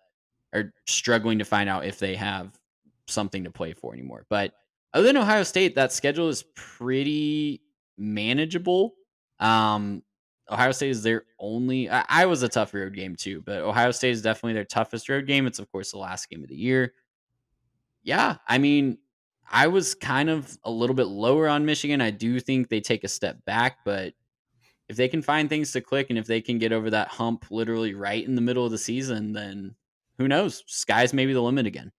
are struggling to find out if they have something to play for anymore. But other than Ohio State, that schedule is pretty manageable. Um, Ohio State is their only. I, I was a tough road game too, but Ohio State is definitely their toughest road game. It's of course the last game of the year. Yeah, I mean, I was kind of a little bit lower on Michigan. I do think they take a step back, but if they can find things to click and if they can get over that hump literally right in the middle of the season, then who knows? Sky's maybe the limit again.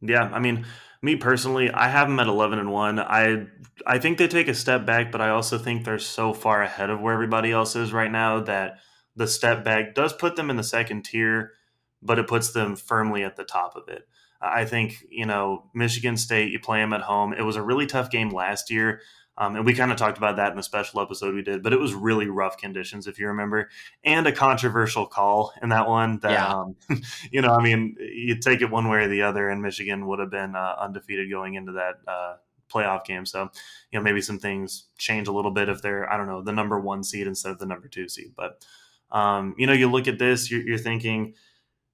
Yeah, I mean, me personally, I have them at eleven and one. I I think they take a step back, but I also think they're so far ahead of where everybody else is right now that the step back does put them in the second tier, but it puts them firmly at the top of it. I think you know Michigan State. You play them at home. It was a really tough game last year. Um, and we kind of talked about that in the special episode we did, but it was really rough conditions, if you remember, and a controversial call in that one. That
Yeah.
um, [laughs] you know, I mean, you take it one way or the other, and Michigan would have been uh, undefeated going into that uh, playoff game. So, you know, maybe some things change a little bit if they're, I don't know, the number one seed instead of the number two seed. But, um, you know, you look at this, you're, you're thinking,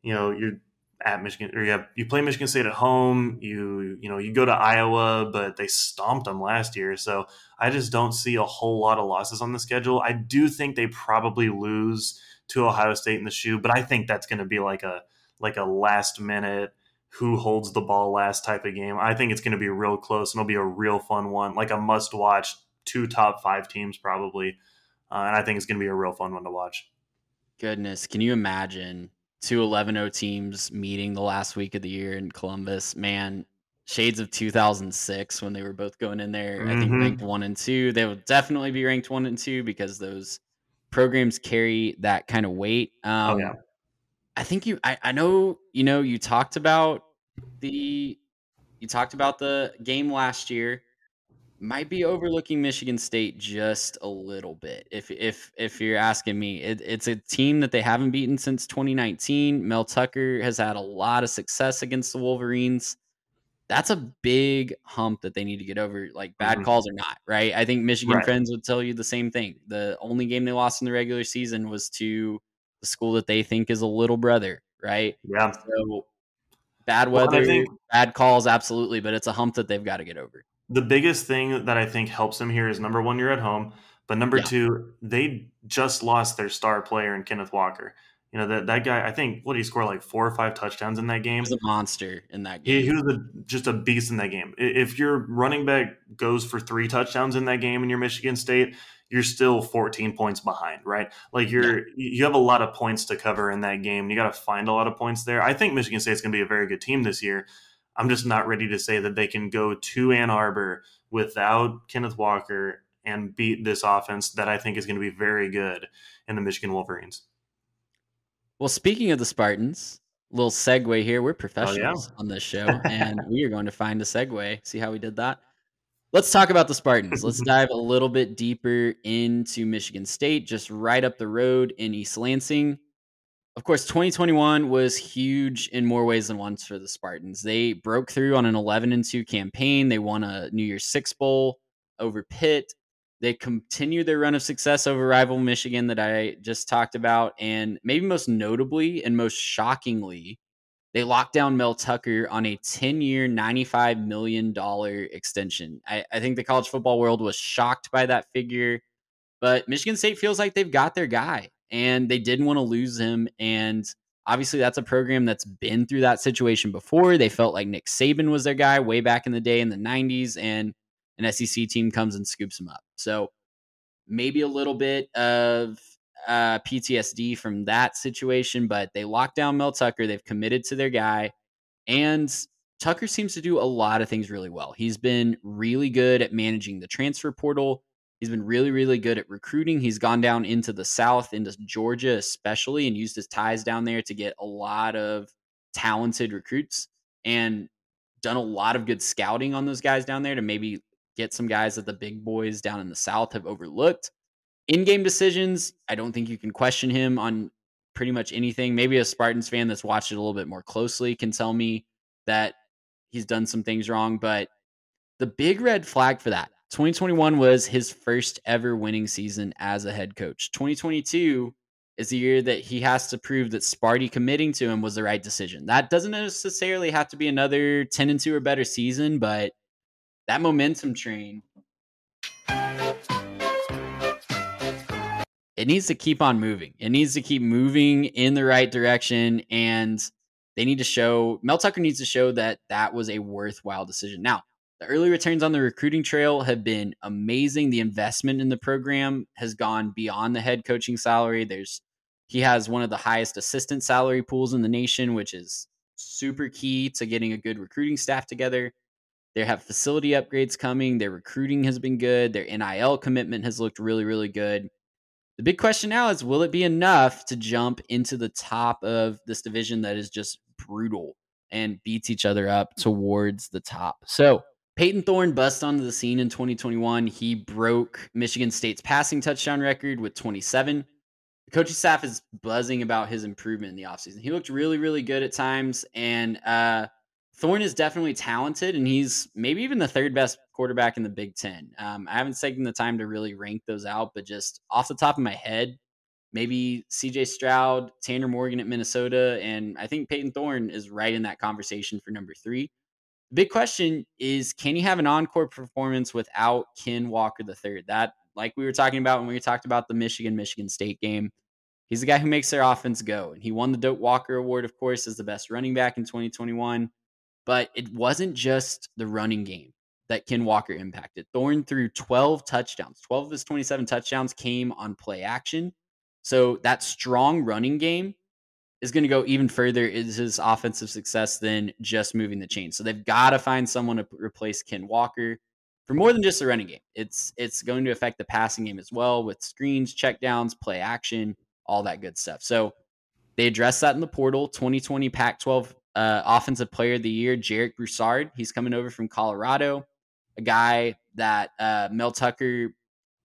you know, you're at Michigan, or you have you play Michigan State at home. You you know you go to Iowa, but they stomped them last year. So I just don't see a whole lot of losses on the schedule. I do think they probably lose to Ohio State in the shoe, but I think that's going to be like a like a last minute who holds the ball last type of game. I think it's going to be real close and it'll be a real fun one, like a must watch. Two top five teams probably, uh, and I think it's going to be a real fun one to watch.
Goodness, can you imagine two 11-0 teams meeting the last week of the year in Columbus? Man, shades of 2006 when they were both going in there. I think
Mhm.
ranked one and two. They will definitely be ranked one and two because those programs carry that kind of weight. Um,
Oh, yeah.
I think you. I, I know. You know. You talked about the. You talked about the game last year. Might be overlooking Michigan State just a little bit. If if if you're asking me, it, it's a team that they haven't beaten since 2019. Mel Tucker has had a lot of success against the Wolverines. That's a big hump that they need to get over. Like bad
Mhm.
calls or not, right? I think Michigan
Right.
friends would tell you the same thing. The only game they lost in the regular season was to the school that they think is a little brother, right?
Yeah.
So bad
Well,
weather,
think-
bad calls, absolutely, but it's a hump that they've got to get over.
The biggest thing that I think helps them here is number one, you're at home, but number
Yeah.
two, they just lost their star player in Kenneth Walker. You know that that guy. I think what did he score like four or five touchdowns in that
He
game.
was a monster in that game.
he was a, just a beast in that game. If your running back goes for three touchdowns in that game in your Michigan State, you're still 14 points behind, right? Like you're you have a lot of points to cover in that game. You got to find a lot of points there. I think Michigan State's going to be a very good team this year. I'm just not ready to say that they can go to Ann Arbor without Kenneth Walker and beat this offense that I think is going to be very good in the Michigan Wolverines.
Well, speaking of the Spartans, little segue here.
Oh,
We're professionals on this show, and we are going to find a segue. See how we did that? Let's talk about the Spartans. Let's [laughs] dive a little bit deeper into Michigan State, just right up the road in East Lansing. Of course, 2021 was huge in more ways than once for the Spartans. They broke through on an 11 and 2 campaign. They won a New Year's Six Bowl over Pitt. They continued their run of success over rival Michigan that I just talked about. And maybe most notably and most shockingly, they locked down Mel Tucker on a 10 year, $95 million extension. I, I, think the college football world was shocked by that figure, but Michigan State feels like they've got their guy and they didn't want to lose him. And obviously, that's a program that's been through that situation before. They felt like Nick Saban was their guy way back in the day in the 90s, and an SEC team comes and scoops him up. So maybe a little bit of uh, PTSD from that situation, but they locked down Mel Tucker. They've committed to their guy. And Tucker seems to do a lot of things really well. He's been really good at managing the transfer portal. He's been really, really good at recruiting. He's gone down into the South, into Georgia especially, and used his ties down there to get a lot of talented recruits and done a lot of good scouting on those guys down there to maybe get some guys that the big boys down in the South have overlooked in game decisions, I don't think you can question him on pretty much anything. Maybe a Spartans fan that's watched it a little bit more closely can tell me that he's done some things wrong. But the big red flag for that 2021 was his first ever winning season as a head coach. 2022 is the year that he has to prove that Sparty committing to him was the right decision. That doesn't necessarily have to be another 10 and 2 or better season, but that momentum train it needs to keep on moving. It needs to keep moving in the right direction. And they need to show, Mel Tucker needs to show that that was a worthwhile decision. Now, the early returns on the recruiting trail have been amazing. The investment in the program has gone beyond the head coaching salary. There's, he has one of the highest assistant salary pools in the nation, which is super key to getting a good recruiting staff together. They have facility upgrades coming. Their recruiting has been good. Their NIL commitment has looked really, really good. The big question now is will it be enough to jump into the top of this division that is just brutal and beats each other up towards the top? So, Payton Thorne bust onto the scene in 2021. He broke Michigan State's passing touchdown record with 27. The coaching staff is buzzing about his improvement in the offseason. He looked really, really good at times. And uh, Thorne is definitely talented, and he's maybe even the third best quarterback in the Big Ten. Um, I haven't taken the time to really rank those out, but just off the top of my head, maybe CJ Stroud, Tanner Morgan at Minnesota, and I think Payton Thorne is right in that conversation for number three. Big question is can you have an encore performance without Ken Walker third? That, like we were talking about when we talked about the Michigan Michigan State game, he's the guy who makes their offense go. And he won the Doak Walker Award, of course, as the best running back in 2021. But it wasn't just the running game that Ken Walker impacted. Thorne threw 12 touchdowns. 12 of his 27 touchdowns came on play action. So that strong running game is going to go even further is his offensive success than just moving the chain. So they've got to find someone to replace Ken Walker for more than just the running game. It's it's going to affect the passing game as well with screens, checkdowns, play action, all that good stuff. So they addressed that in the portal. 2020 Pac-12 uh, Offensive Player of the Year, Jarek Broussard. He's coming over from Colorado, a guy that uh, Mel Tucker,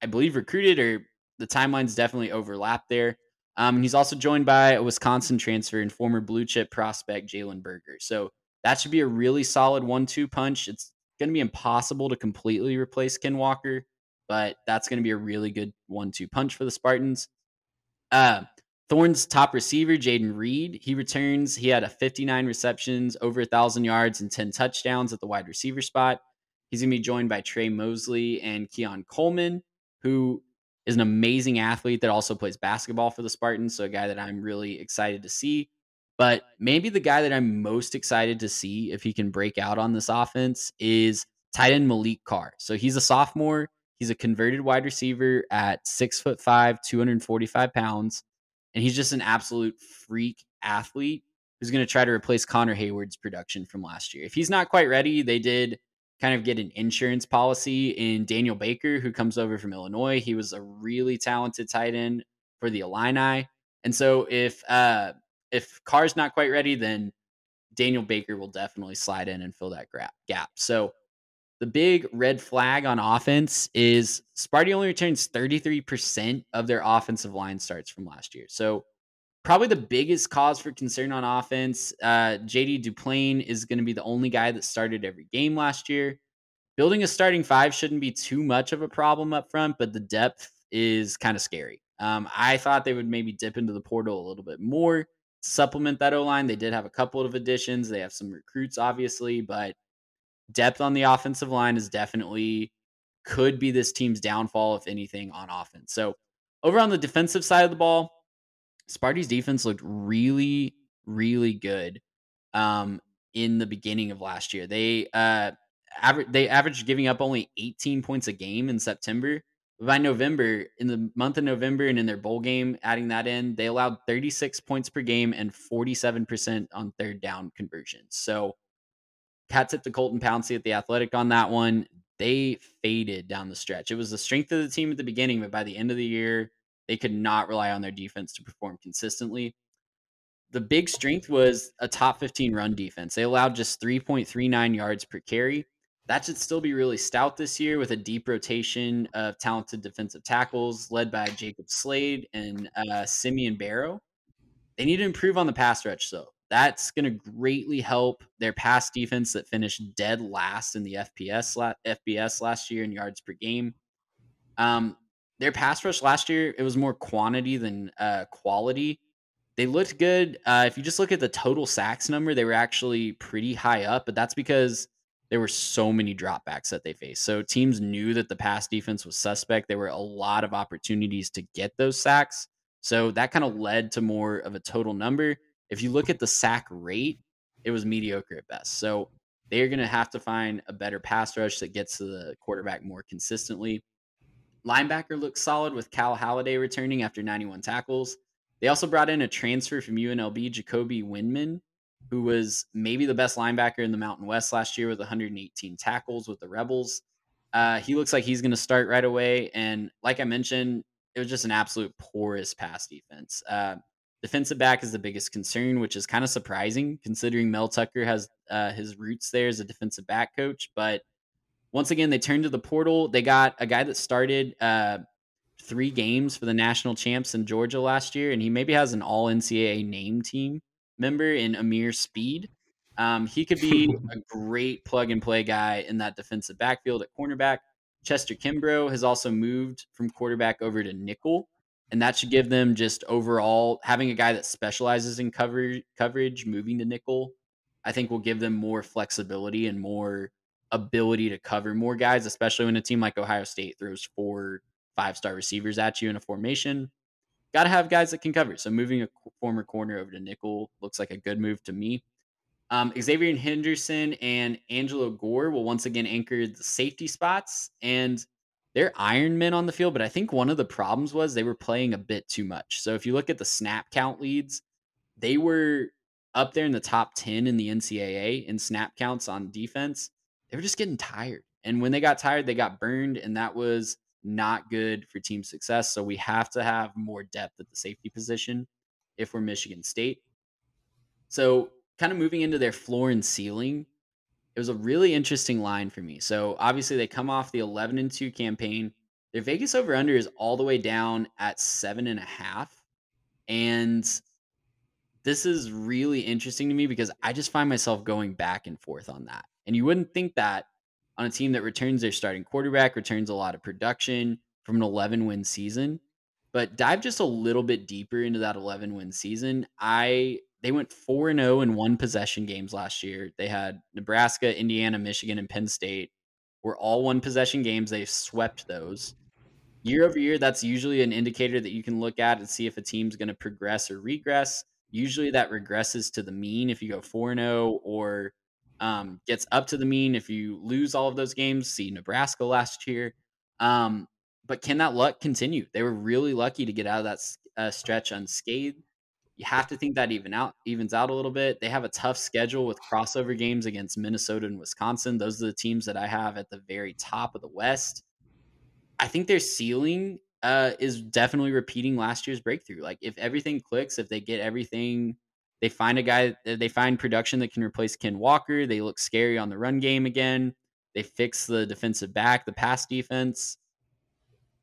I believe, recruited, or the timelines definitely overlap there. Um, he's also joined by a Wisconsin transfer and former blue chip prospect, Jalen Berger. So that should be a really solid one two punch. It's going to be impossible to completely replace Ken Walker, but that's going to be a really good one two punch for the Spartans. Uh, Thorne's top receiver, Jayden Reed, he returns. He had a 59 receptions, over a thousand yards, and 10 touchdowns at the wide receiver spot. He's gonna be joined by Tre Mosley and Keon Coleman, who is an amazing athlete that also plays basketball for the Spartans. So a guy that I'm really excited to see. But maybe the guy that I'm most excited to see if he can break out on this offense is tight end Maliq Carr. So he's a sophomore. He's a converted wide receiver at six foot five, 245 pounds and he's just an absolute freak athlete who's going to try to replace Connor Heyward's production from last year. If he's not quite ready, they did kind of get an insurance policy in Daniel Barker, who comes over from Illinois. He was a really talented tight end for the Illini. And so if uh, if Carr's not quite ready, then Daniel Barker will definitely slide in and fill that gap. So the big red flag on offense is Sparty only returns 33% of their offensive line starts from last year. So probably the biggest cause for concern on offense. Uh, JD Duplain is going to be the only guy that started every game last year. Building a starting five shouldn't be too much of a problem up front, but the depth is kind of scary. Um, I thought they would maybe dip into the portal a little bit more, supplement that O line. They did have a couple of additions. They have some recruits, obviously, but depth on the offensive line is definitely could be this team's downfall, if anything, on offense. So over on the defensive side of the ball, Sparty's defense looked really, really good um, in the beginning of last year. They uh, average they averaged giving up only 18 points a game in September. By November, in the month of November, and in their bowl game, adding that in, they allowed 36 points per game and 47% on third down conversions. So, cat tip to Colton Pouncy at the Athletic on that one. They faded down the stretch. It was the strength of the team at the beginning, but by the end of the year, they could not rely on their defense to perform consistently. The big strength was a top 15 run defense. They allowed just 3.39 yards per carry. That should still be really stout this year with a deep rotation of talented defensive tackles led by Jacob Slade and uh, Simeon Barrow. They need to improve on the pass rush, though. That's going to greatly help their pass defense that finished dead last in the FPS FBS last year in yards per game. Um, their pass rush last year, it was more quantity than uh, quality. They looked good. Uh, if you just look at the total sacks number, they were actually pretty high up, but that's because there were so many dropbacks that they faced. So teams knew that the pass defense was suspect. There were a lot of opportunities to get those sacks. So that kind of led to more of a total number. If you look at the sack rate, it was mediocre at best. So they're going to have to find a better pass rush that gets to the quarterback more consistently. Linebacker looks solid with Cal Haladay returning after 91 tackles. They also brought in a transfer from UNLV, Jacoby Windmon, who was maybe the best linebacker in the Mountain West last year with 118 tackles with the Rebels. Uh, he looks like he's going to start right away. And like I mentioned, it was just an absolute porous pass defense. Uh, defensive back is the biggest concern, which is kind of surprising considering Mel Tucker has uh, his roots there as a defensive back coach. But once again, they turned to the portal. They got a guy that started uh, three games for the national champs in Georgia last year, and he maybe has an all NCAA name team member in Ameer Speed. Um, he could be [laughs] a great plug and play guy in that defensive backfield at cornerback. Chester Kimbrough has also moved from quarterback over to nickel, and that should give them just overall having a guy that specializes in cover, coverage, moving to nickel. I think will give them more flexibility and more ability to cover more guys, especially when a team like Ohio State throws four five star receivers at you in a formation. Got to have guys that can cover. So moving a former corner over to nickel looks like a good move to me. Um, Xavier Henderson and Angelo Grose will once again anchor the safety spots, and they're Iron Men on the field. But I think one of the problems was they were playing a bit too much. So if you look at the snap count leads, they were up there in the top 10 in the NCAA in snap counts on defense they were just getting tired. And when they got tired, they got burned, and that was not good for team success. So we have to have more depth at the safety position if we're Michigan State. So, kind of moving into their floor and ceiling, it was a really interesting line for me. So, obviously, they come off the 11 and 2 campaign. Their Vegas over under is all the way down at seven and a half. And this is really interesting to me because I just find myself going back and forth on that. And you wouldn't think that on a team that returns their starting quarterback, returns a lot of production from an 11 win season. But dive just a little bit deeper into that 11 win season. I they went 4 and 0 in one possession games last year. They had Nebraska, Indiana, Michigan, and Penn State were all one possession games. They swept those. Year over year, that's usually an indicator that you can look at and see if a team's going to progress or regress. Usually that regresses to the mean if you go 4 0 or um, gets up to the mean if you lose all of those games. See Nebraska last year. Um, but can that luck continue? They were really lucky to get out of that uh, stretch unscathed. You have to think that even out evens out a little bit. They have a tough schedule with crossover games against Minnesota and Wisconsin. Those are the teams that I have at the very top of the West. I think their ceiling uh, is definitely repeating last year's breakthrough. Like if everything clicks, if they get everything they find a guy, uh, they find production that can replace Ken Walker. They look scary on the run game again. They fix the defensive back, the pass defense.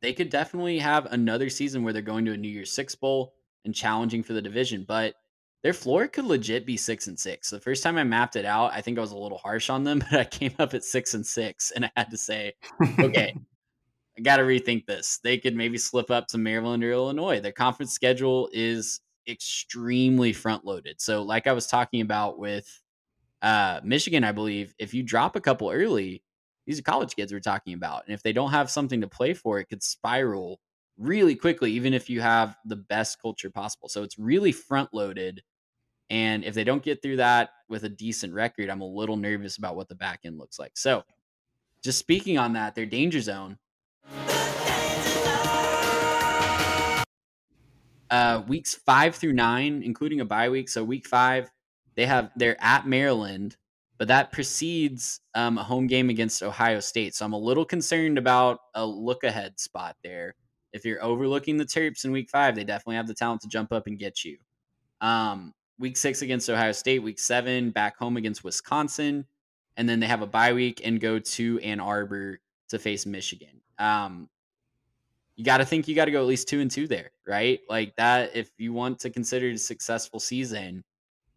They could definitely have another season where they're going to a New Year's Six Bowl and challenging for the division. But their floor could legit be six and six. The first time I mapped it out, I think I was a little harsh on them, [laughs] but I came up at six and six, and I had to say, okay, [laughs] I got to rethink this. They could maybe slip up to Maryland or Illinois. Their conference schedule is extremely front loaded. So, like I was talking about with uh, Michigan, I believe if you drop a couple early, these are college kids we're talking about, and if they don't have something to play for, it could spiral really quickly, even if you have the best culture possible. So it's really front loaded. And if they don't get through that with a decent record, I'm a little nervous about what the back end looks like. So, just speaking on that, their danger zone. Uh, weeks five through nine, including a bye week. So week five, they have they're at Maryland, but that precedes um, a home game against Ohio State. So I'm a little concerned about a look ahead spot there. If you're overlooking the Terps in week five, they definitely have the talent to jump up and get you. Um, week six against Ohio State, week seven back home against Wisconsin, and then they have a bye week and go to Ann Arbor to face Michigan. Um, you got to think you got to go at least two and two there, right? Like that. If you want to consider it a successful season,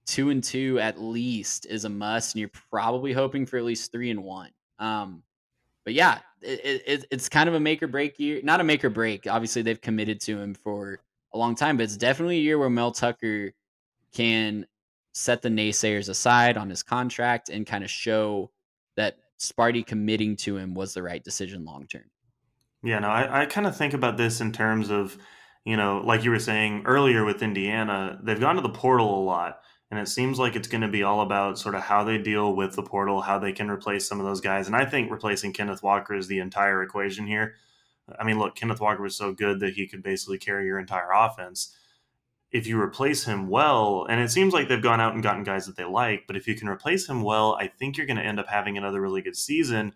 two and two at least is a must, and you're probably hoping for at least three and one. Um, but yeah, it, it, it's kind of a make or break year. Not a make or break. Obviously, they've committed to him for a long time, but it's definitely a year where Mel Tucker can set the naysayers aside on his contract and kind of show that Sparty committing to him was the right decision long term.
Yeah, no, I, I kind of think about this in terms of, you know, like you were saying earlier with Indiana, they've gone to the portal a lot. And it seems like it's going to be all about sort of how they deal with the portal, how they can replace some of those guys. And I think replacing Kenneth Walker is the entire equation here. I mean, look, Kenneth Walker was so good that he could basically carry your entire offense if you replace him well, and it seems like they've gone out and gotten guys that they like, but if you can replace him well, I think you're going to end up having another really good season.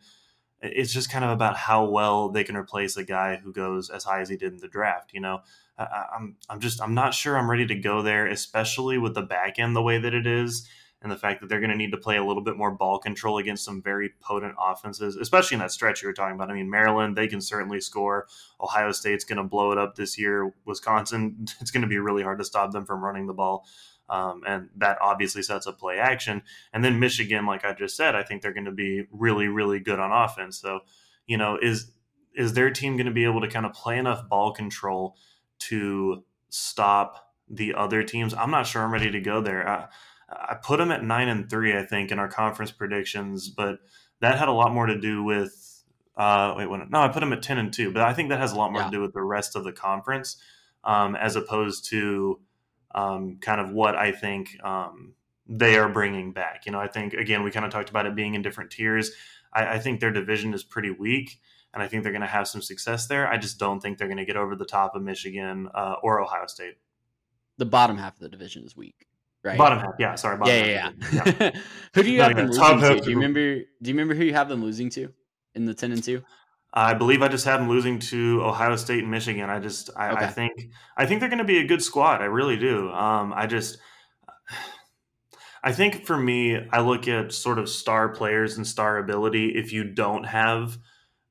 It's just kind of about how well they can replace a guy who goes as high as he did in the draft. You know, I, I'm I'm just I'm not sure I'm ready to go there, especially with the back end the way that it is and the fact that they're going to need to play a little bit more ball control against some very potent offenses, especially in that stretch you were talking about. I mean, Maryland, they can certainly score. Ohio State's going to blow it up this year. Wisconsin, [laughs] it's going to be really hard to stop them from running the ball. Um, and that obviously sets up play action. And then Michigan, like I just said, I think they're going to be really, really good on offense. So, you know, is is their team going to be able to kind of play enough ball control to stop the other teams? I'm not sure I'm ready to go there. I, I put them at nine and three, I think, in our conference predictions, but that had a lot more to do with. Uh, wait, when, no, I put them at ten and two, but I think that has a lot more yeah. to do with the rest of the conference, um, as opposed to um, kind of what I think um, they are bringing back. You know, I think again we kind of talked about it being in different tiers. I, I think their division is pretty weak, and I think they're going to have some success there. I just don't think they're going to get over the top of Michigan uh, or Ohio State.
The bottom half of the division is weak right?
Bottom half, yeah. Sorry,
yeah, yeah, yeah. yeah. [laughs] who do you have them losing to? Do you remember? Do you remember who you have them losing to in the ten and two?
I believe I just have them losing to Ohio State and Michigan. I just, I, okay. I think, I think they're going to be a good squad. I really do. Um, I just, I think for me, I look at sort of star players and star ability. If you don't have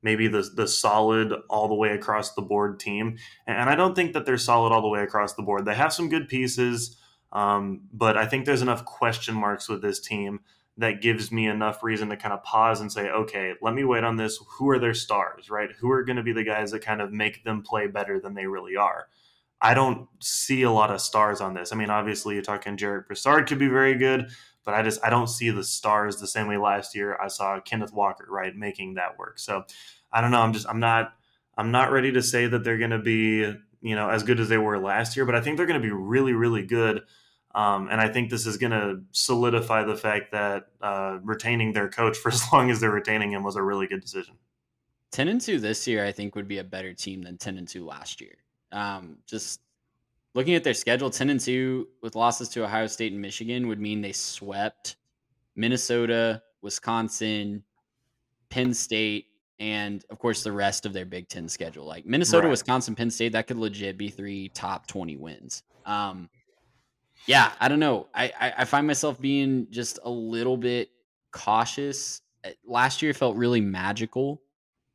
maybe the the solid all the way across the board team, and I don't think that they're solid all the way across the board. They have some good pieces. Um, but I think there's enough question marks with this team that gives me enough reason to kind of pause and say, okay, let me wait on this. Who are their stars, right? Who are going to be the guys that kind of make them play better than they really are? I don't see a lot of stars on this. I mean, obviously, you're talking Jarek Broussard could be very good, but I just I don't see the stars the same way last year I saw Kenneth Walker, right, making that work. So I don't know. I'm just I'm not I'm not ready to say that they're going to be you know as good as they were last year, but I think they're going to be really really good. Um, and I think this is going to solidify the fact that uh, retaining their coach for as [laughs] long as they're retaining him was a really good decision.
Ten and two this year, I think, would be a better team than ten and two last year. Um, just looking at their schedule, ten and two with losses to Ohio State and Michigan would mean they swept Minnesota, Wisconsin, Penn State, and of course the rest of their Big Ten schedule. Like Minnesota, right. Wisconsin, Penn State, that could legit be three top twenty wins. Um, yeah, I don't know. I, I, I find myself being just a little bit cautious eh, last year felt really magical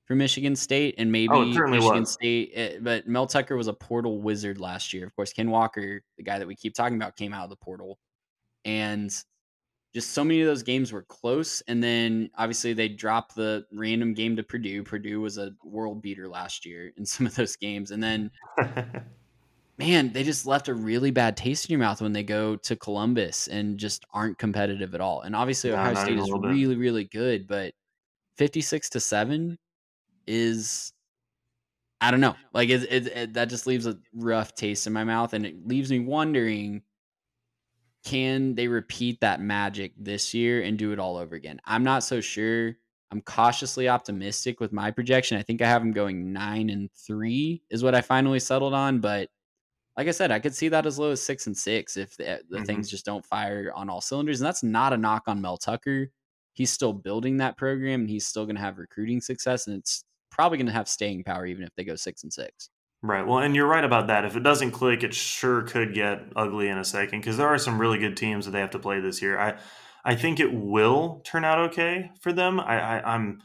for Michigan State, and maybe
Oh,
Michigan
was.
State. eh, But Mel Tucker was a portal wizard last year. Of course, Ken Walker, the guy that we keep talking about, came out of the portal, and just so many of those games were close. And then obviously they dropped the random game to Purdue. Purdue was a world beater last year in some of those games, and then [laughs] man, they just left a really bad taste in your mouth when they go to Columbus and just aren't competitive at all. And obviously,
No,
Ohio State is
bit.
really, really good, but 56 to 7 is, I don't know. Like, it, it, it, that just leaves a rough taste in my mouth. And it leaves me wondering can they repeat that magic this year and do it all over again? I'm not so sure. I'm cautiously optimistic with my projection. I think I have them going nine and three, is what I finally settled on. But like I said, I could see that as low as six and six if the, the
Mhm.
things just don't fire on all cylinders. And that's not a knock on Mel Tucker. He's still building that program and he's still going to have recruiting success. And it's probably going to have staying power even if they go six and six.
Right. Well, and you're right about that. If it doesn't click, it sure could get ugly in a second because there are some really good teams that they have to play this year. I, I think it will turn out okay for them. I, I, I'm,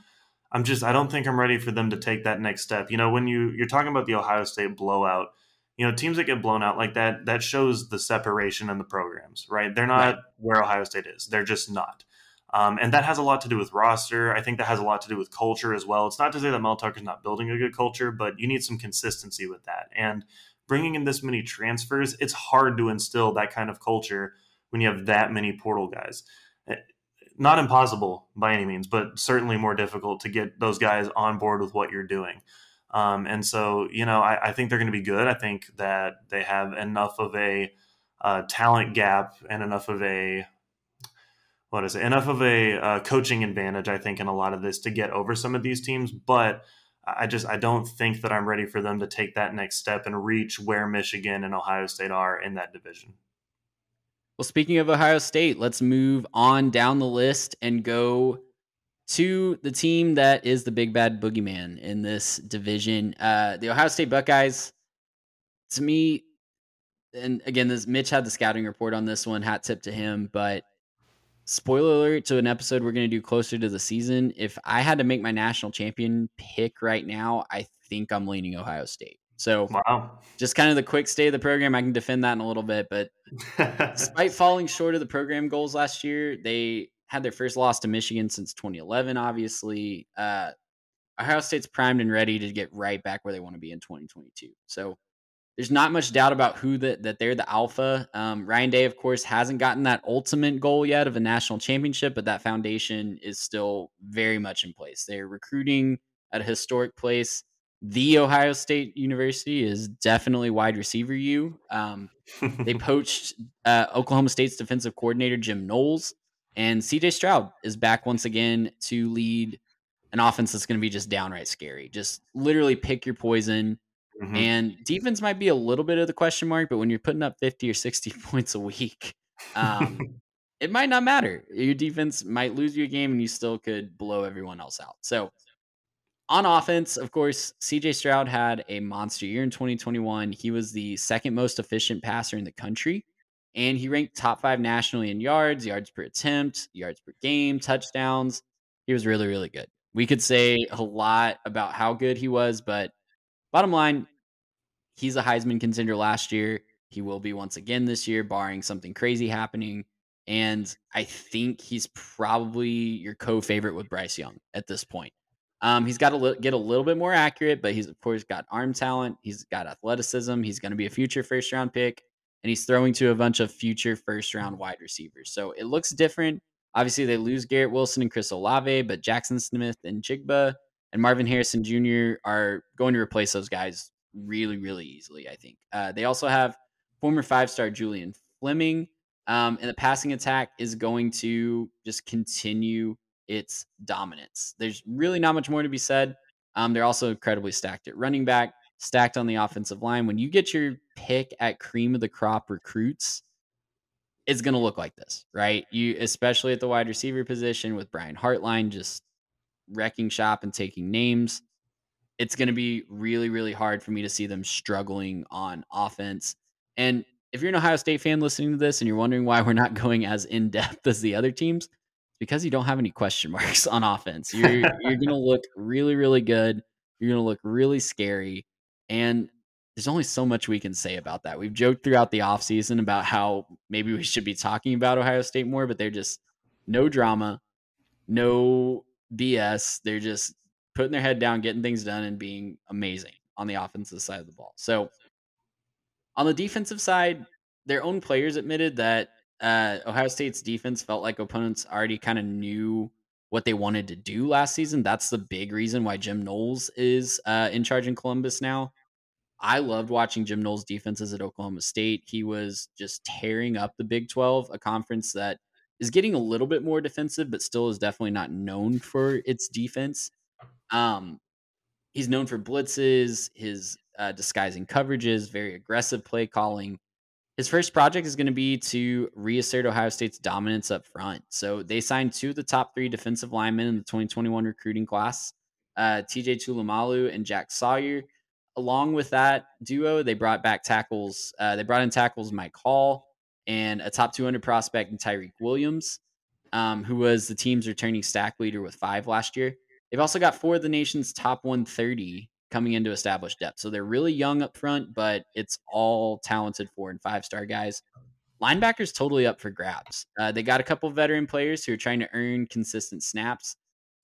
I'm just, I don't think I'm ready for them to take that next step. You know, when you you're talking about the Ohio State blowout, you know, teams that get blown out like that, that shows the separation in the programs. Right. They're not
Right.
where Ohio State is. They're just not. Um, and that has a lot to do with roster. I think that has a lot to do with culture as well. It's not to say that Mel Tucker's not building a good culture, but you need some consistency with that. And bringing in this many transfers, it's hard to instill that kind of culture when you have that many portal guys. Eh, Not impossible by any means, but certainly more difficult to get those guys on board with what you're doing. Um, and so, you know, I, I think they're going to be good. I think that they have enough of a uh, talent gap and enough of a what is it? Enough of a uh, coaching advantage, I think, in a lot of this to get over some of these teams. But I just I don't think that I'm ready for them to take that next step and reach where Michigan and Ohio State are in that division.
Well, speaking of Ohio State, let's move on down the list and go to the team that is the big bad boogeyman in this division. Uh, the Ohio State Buckeyes, to me, and again, this Mitch had the scouting report on this one. Hat tip to him, but spoiler alert to an episode we're going to do closer to the season. If I had to make my national champion pick right now, I think I'm leaning Ohio State. So
Wow.
just kind of the quick stay of the program. I can defend that in a little bit, but [laughs] despite falling short of the program goals last year, they had their first loss to Michigan since 2011. Obviously, uh, Ohio State's primed and ready to get right back where they want to be in 2022. So there's not much doubt about who that that they're the alpha. Um, Ryan Day, of course, hasn't gotten that ultimate goal yet of a national championship, but that foundation is still very much in place. They're recruiting at a historic place. The Ohio State University is definitely wide receiver you. Um, they [laughs] poached uh, Oklahoma State's defensive coordinator Jim Knowles, and CJ Stroud is back once again to lead an offense that's going to be just downright scary. Just literally pick your poison.
Mhm.
And defense might be a little bit of the question mark, but when you're putting up 50 or 60 [laughs] points a week, um, [laughs] it might not matter. Your defense might lose you a game and you still could blow everyone else out. So, on offense, of course, CJ Stroud had a monster year in 2021. He was the second most efficient passer in the country, and he ranked top five nationally in yards, yards per attempt, yards per game, touchdowns. He was really, really good. We could say a lot about how good he was, but bottom line, he's a Heisman contender last year. He will be once again this year, barring something crazy happening. And I think he's probably your co-favorite with Bryce Young at this point. Um, he's got to li- get a little bit more accurate, but he's of course got arm talent. He's got athleticism. He's going to be a future first round pick, and he's throwing to a bunch of future first round wide receivers. So it looks different. Obviously, they lose Garrett Wilson and Chris Olave, but Jaxon Smith-Njigba and Marvin Harrison Jr. are going to replace those guys really, really easily. I think uh, they also have former five star Julian Fleming. Um, and the passing attack is going to just continue its dominance. There's really not much more to be said. Um, they're also incredibly stacked at running back, stacked on the offensive line. When you get your pick at cream of the crop recruits, it's going to look like this, right? You, especially at the wide receiver position with Brian Hartline just wrecking shop and taking names. It's going to be really, really hard for me to see them struggling on offense. And if you're an Ohio State fan listening to this and you're wondering why we're not going as in depth as the other teams, because you don't have any question [laughs] marks on offense. You're you're going to look really really good. You're going to look really scary and there's only so much we can say about that. We've joked throughout the offseason about how maybe we should be talking about Ohio State more, but they're just no drama, no BS. They're just putting their head down, getting things done, and being amazing on the offensive side of the ball. So on the defensive side, their own players admitted that uh, Ohio State's defense felt like opponents already kind of knew what they wanted to do last season. That's the big reason why Jim Knowles is uh, in charge in Columbus now. I loved watching Jim Knowles' defenses at Oklahoma State. He was just tearing up the Big 12, a conference that is getting a little bit more defensive, but still is definitely not known for its defense. Um, he's known for blitzes, his uh, disguising coverages, very aggressive play calling. His first project is going to be to reassert Ohio State's dominance up front. So they signed two of the top three defensive linemen in the 2021 recruiting class, uh, TJ Tuimoloau and Jack Sawyer along with that duo, they brought back tackles. Uh, they brought in tackles Mike Hall and a top 200 prospect in Tyleik Williams, um, who was the team's returning stack leader with five last year. They've also got four of the nation's top 130 coming into established depth. So they're really young up front, but it's all talented four and five star guys. Linebackers totally up for grabs. Uh, they got a couple veteran players who are trying to earn consistent snaps.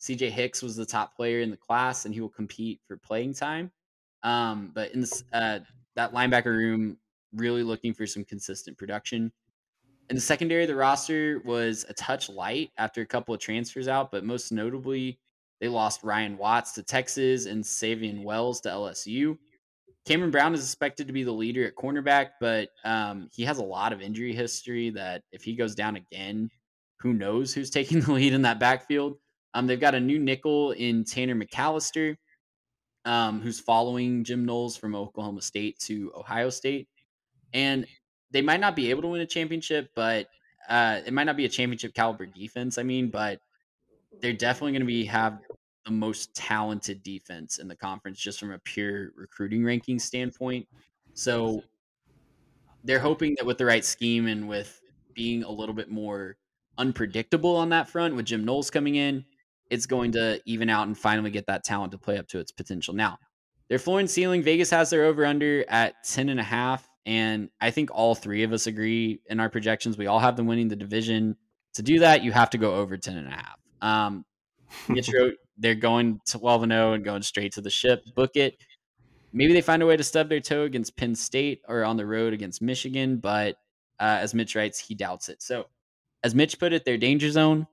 CJ Hicks was the top player in the class, and he will compete for playing time. Um, but in this, uh, that linebacker room, really looking for some consistent production. In the secondary, the roster was a touch light after a couple of transfers out, but most notably, they lost Ryan Watts to Texas and Savion Wells to LSU. Cameron Brown is expected to be the leader at cornerback, but um, he has a lot of injury history that if he goes down again, who knows who's [laughs] taking the lead in that backfield. Um, they've got a new nickel in Tanner McCalister um, who's following Jim Knowles from Oklahoma State to Ohio State. And they might not be able to win a championship, but uh, it might not be a championship caliber defense. I mean, but they're definitely going to be have the most talented defense in the conference just from a pure recruiting ranking standpoint. So they're hoping that with the right scheme and with being a little bit more unpredictable on that front, with Jim Knowles coming in, it's going to even out and finally get that talent to play up to its potential. Now, their floor and ceiling, Vegas has their over under at 10 and a half. And I think all three of us agree in our projections. We all have them winning the division. To do that, you have to go over 10 and a half. Um, [laughs] they're going 12 and 0 and going straight to the ship. Book it. Maybe they find a way to stub their toe against Penn State or on the road against Michigan, but uh, as Mitch writes, he doubts it. So, as Mitch put it, their danger zone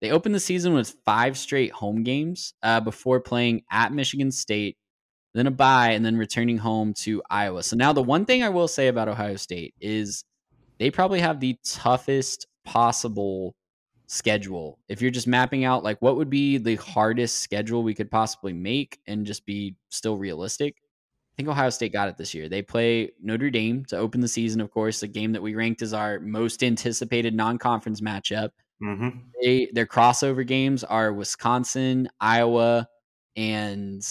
They opened the season with five straight home games uh, before playing at Michigan State, then a bye, and then returning home to Iowa. So now the one thing I will say about Ohio State is they probably have the toughest possible schedule. If you're just mapping out like what would be the hardest schedule we could possibly make and just be still realistic, I think Ohio State got it this year. They play Notre Dame to open the season, of course, a game that we ranked as our most anticipated non-conference matchup. Mm-hmm. They their crossover games are Wisconsin, Iowa, and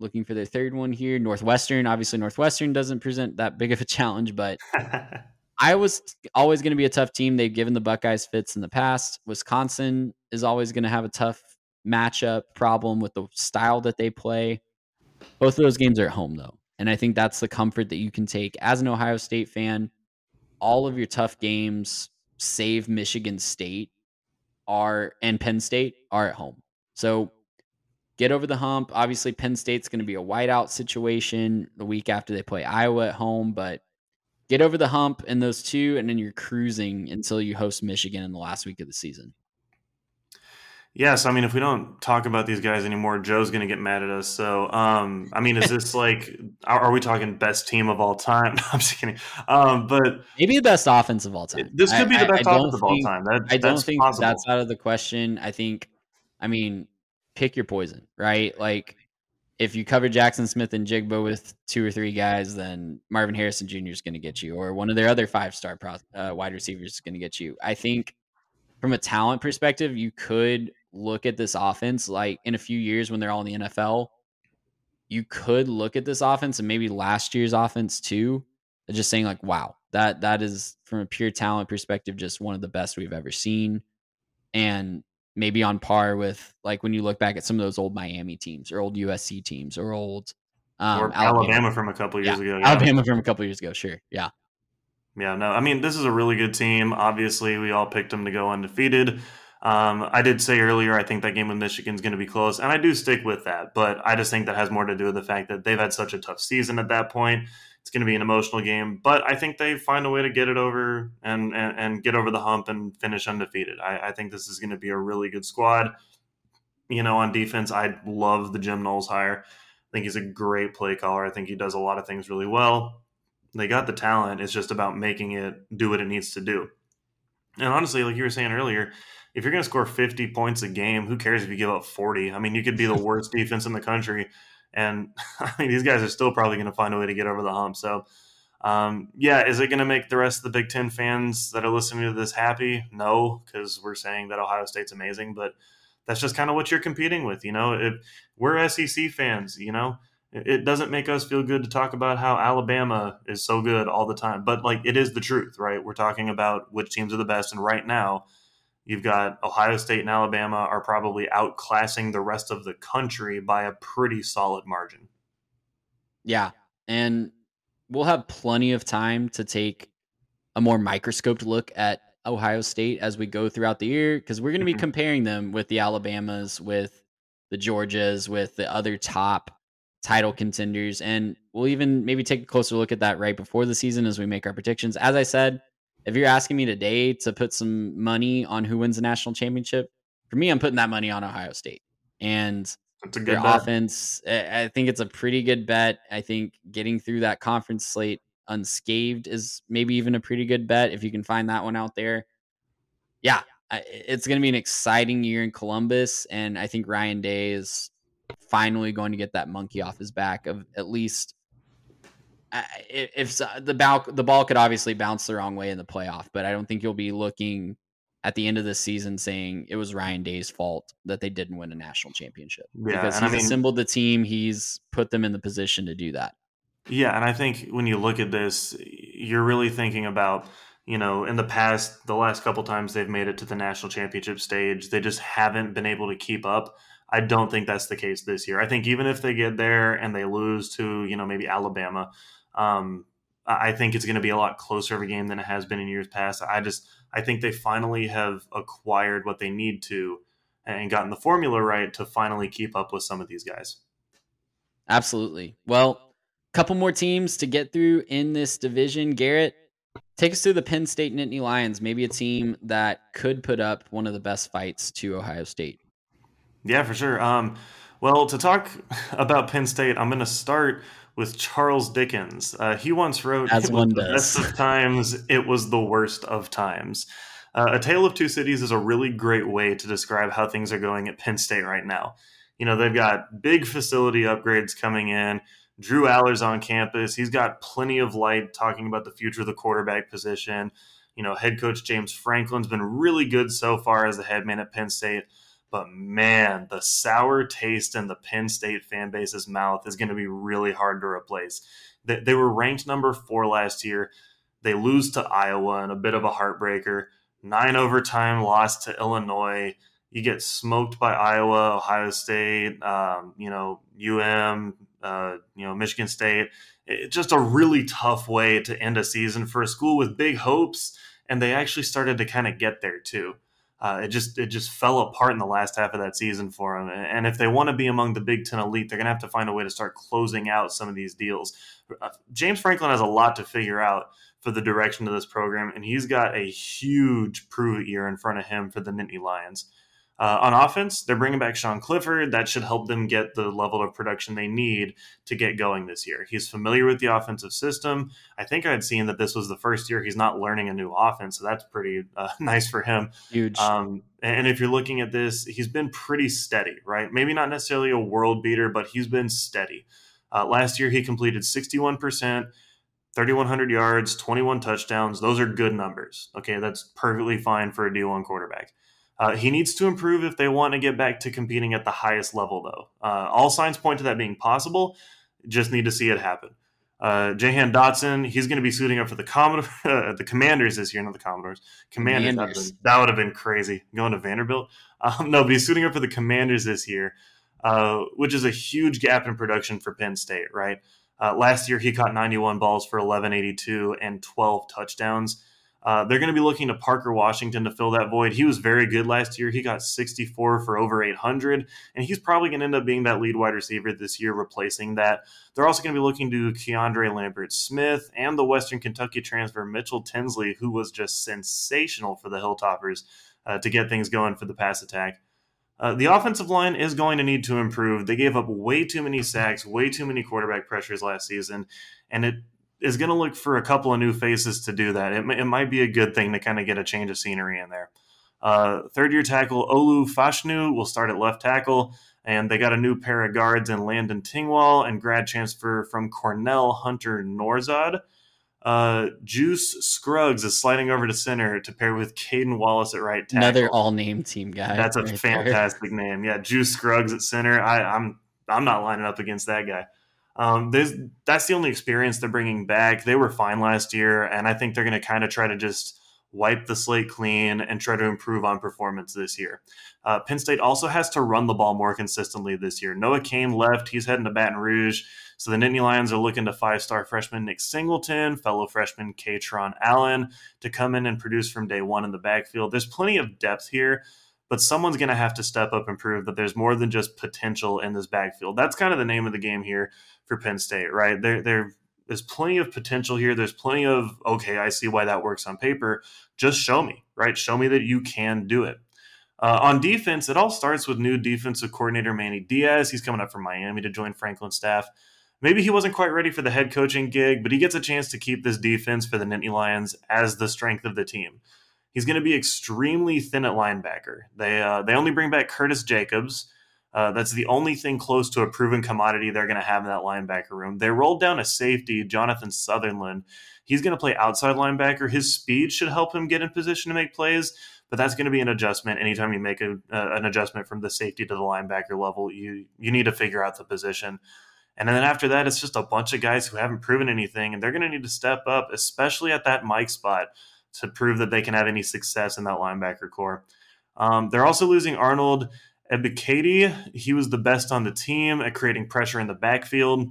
looking for their third one here, Northwestern. Obviously, Northwestern doesn't present that big of a [laughs] challenge, but [laughs] Iowa's always going to be a tough team. They've given the Buckeyes fits in the past. Wisconsin is always going to have a tough matchup problem with the style that they play. Both of those games are at home, though. And I think that's the comfort that you can take as an Ohio State fan. All of your tough games, save Michigan State, are and Penn State are at home. So get over the hump. Obviously, Penn State's going to be a whiteout situation the week after they play Iowa at home, but get over the hump in those two, and then you're cruising until you host Michigan in the last week of the season.
Yes, I mean, if we don't talk about these guys anymore, Joe's going to get mad at us. So, um, I mean, is this like, are, are, we talking best team of all time? [laughs] I'm just kidding. Um, but
maybe the best offense of all time.
This could be the best I, offense of all time. That,
I don't think possible. that's out of the question. I think, I mean, pick your poison, right? Like, if you cover Jaxon Smith-Njigba with two or three guys, then Marvin Harrison Jr. is going to get you, or one of their other five star uh, wide receivers is going to get you. I think from a talent perspective, you could look at this offense like in a few years when they're all in the NFL, you could look at this offense and maybe last year's offense too, just saying like, wow, That that is from a pure talent perspective, just one of the best we've ever seen, and maybe on par with like when you look back at some of those old Miami teams or old USC teams or old
um, or Alabama. Alabama. from a couple years
yeah.
ago.
Yeah. Alabama from a couple years ago, sure, yeah.
Yeah, no, I mean this is a really good team. Obviously, we all picked them to go undefeated. Um, I did say earlier I think that game with Michigan is going to be close, and I do stick with that. But I just think that has more to do with the fact that they've had such a tough season at that point. It's going to be an emotional game, but I think they find a way to get it over and and, and get over the hump and finish undefeated. I, I think this is going to be a really good squad. You know, on defense, I love the Jim Knowles hire. I think he's a great play caller. I think he does a lot of things really well. They got the talent. It's just about making it do what it needs to do. And honestly, like you were saying earlier, if you're going to score 50 points a game, who cares if you give up 40? I mean, you could be the [laughs] worst defense in the country. And [laughs] I mean, these guys are still probably going to find a way to get over the hump. So, um, yeah, is it going to make the rest of the Big Ten fans that are listening to this happy? No, because we're saying that Ohio State's amazing, but that's just kind of what you're competing with. You know, if we're SEC fans, you know, it doesn't make us feel good to talk about how Alabama is so good all the time, but like it is the truth, right? We're talking about which teams are the best, and right now, you've got Ohio State and Alabama are probably outclassing the rest of the country by a pretty solid margin.
Yeah, and we'll have plenty of time to take a more microscoped look at Ohio State as we go throughout the year because we're going to be mm-hmm. comparing them with the Alabamas, with the Georgias, with the other top title contenders. And we'll even maybe take a closer look at that right before the season as we make our predictions. As I said, if you're asking me today to put some money on who wins the national championship, for me, I'm putting that money on Ohio State. And their bet. offense, I think it's a pretty good bet. I think getting through that conference slate unscathed is maybe even a pretty good bet if you can find that one out there. Yeah, it's going to be an exciting year in Columbus. And I think Ryan Day is finally going to get that monkey off his back of at least uh, if the ball the ball could obviously bounce the wrong way in the playoff, but I don't think you'll be looking at the end of the season saying it was Ryan Day's fault that they didn't win a national championship yeah, because he's I mean, assembled the team, he's put them in the position to do that.
Yeah, and I think when you look at this, you're really thinking about you know, in the past, the last couple times they've made it to the national championship stage, they just haven't been able to keep up. I don't think that's the case this year. I think even if they get there and they lose to, you know, maybe Alabama, um, I think it's going to be a lot closer of a game than it has been in years past. I just, I think they finally have acquired what they need to and gotten the formula right to finally keep up with some of these guys.
Absolutely. Well, a couple more teams to get through in this division. Garrett, take us through the Penn State Nittany Lions, maybe a team that could put up one of the best fights to Ohio State.
Yeah, for sure. Um, well, to talk [laughs] about Penn State, I'm going to start with Charles Dickens. Uh, he once wrote,
As one
the best of times, it was the worst of times. Uh, a Tale of Two Cities is a really great way to describe how things are going at Penn State right now. You know, they've got big facility upgrades coming in. Drew Allar's on campus. He's got plenty of light talking about the future of the quarterback position. You know, head coach James Franklin's been really good so far as the head man at Penn State. But man, the sour taste in the Penn State fan base's mouth is going to be really hard to replace. They, they were ranked number four last year. They lose to Iowa in a bit of a heartbreaker. Nine overtime loss to Illinois. You get smoked by Iowa, Ohio State, um, you know, UM, uh, you know, Michigan State. It, just a really tough way to end a season for a school with big hopes. And they actually started to kind of get there too uh, it just it just fell apart in the last half of that season for them. And if they want to be among the Big Ten elite, they're going to have to find a way to start closing out some of these deals. Uh, James Franklin has a lot to figure out for the direction of this program, and he's got a huge prove it year in front of him for the Nittany Lions. Uh, on offense, they're bringing back Sean Clifford. That should help them get the level of production they need to get going this year. He's familiar with the offensive system. I think I had seen that this was the first year he's not learning a new offense, so that's pretty uh, [laughs] nice for him.
Huge.
Um, and if you're looking at this, he's been pretty steady, right? Maybe not necessarily a world beater, but he's been steady. Uh, last year, he completed 61%, 3,100 yards, 21 touchdowns. Those are good numbers. Okay, that's perfectly fine for a D1 quarterback. Uh, he needs to improve if they want to get back to competing at the highest level, though. Uh, all signs point to that being possible. Just need to see it happen. Uh, Jahan Dotson, he's going to be suiting up for the Commodore, [laughs] uh, the Commanders this year, not the Commodores. Commanders, Commanders. That, would have been crazy going to Vanderbilt. Um, no, but he's suiting up for the Commanders this year, uh, which is a huge gap in production for Penn State, right? Uh, last year, he caught 91 balls for 1182 and 12 touchdowns. Uh, they're going to be looking to Parker Washington to fill that void. He was very good last year. He got 64 for over 800, and he's probably going to end up being that lead wide receiver this year, replacing that. They're also going to be looking to Keandre Lambert Smith and the Western Kentucky transfer Mitchell Tinsley, who was just sensational for the Hilltoppers uh, to get things going for the pass attack. Uh, the offensive line is going to need to improve. They gave up way too many sacks, way too many quarterback pressures last season, and it is going to look for a couple of new faces to do that. It, it might be a good thing to kind of get a change of scenery in there. Uh, third year tackle Olu Fashanu will start at left tackle, and they got a new pair of guards in Landon Tengwall and grad transfer from Cornell Hunter Nourzad. Uh, Juice Scruggs is sliding over to center to pair with Caden Wallace at right tackle.
Another all-name team guy.
That's a right fantastic there. name. Yeah, Juice Scruggs at center. I, I'm I'm not lining up against that guy. Um, that's the only experience they're bringing back. They were fine last year, and I think they're going to kind of try to just wipe the slate clean and try to improve on performance this year. Uh, Penn State also has to run the ball more consistently this year. Noah Cain left; he's heading to Baton Rouge. So the Nittany Lions are looking to five-star freshman Nick Singleton, fellow freshman Kaytron Allen to come in and produce from day one in the backfield. There's plenty of depth here but someone's going to have to step up and prove that there's more than just potential in this backfield. That's kind of the name of the game here for Penn State, right? There, there, there's plenty of potential here. There's plenty of okay, I see why that works on paper. Just show me, right? Show me that you can do it. Uh, on defense, it all starts with new defensive coordinator Manny Diaz. He's coming up from Miami to join Franklin's staff. Maybe he wasn't quite ready for the head coaching gig, but he gets a chance to keep this defense for the Nittany Lions as the strength of the team. He's going to be extremely thin at linebacker. They uh, they only bring back Curtis Jacobs. Uh, that's the only thing close to a proven commodity they're going to have in that linebacker room. They rolled down a safety, Jonathan Sutherland. He's going to play outside linebacker. His speed should help him get in position to make plays, but that's going to be an adjustment. Anytime you make a, uh, an adjustment from the safety to the linebacker level, you you need to figure out the position. And then after that, it's just a bunch of guys who haven't proven anything, and they're going to need to step up, especially at that Mike spot to prove that they can have any success in that linebacker core. Um, they're also losing Arnold Ebiketie. He was the best on the team at creating pressure in the backfield.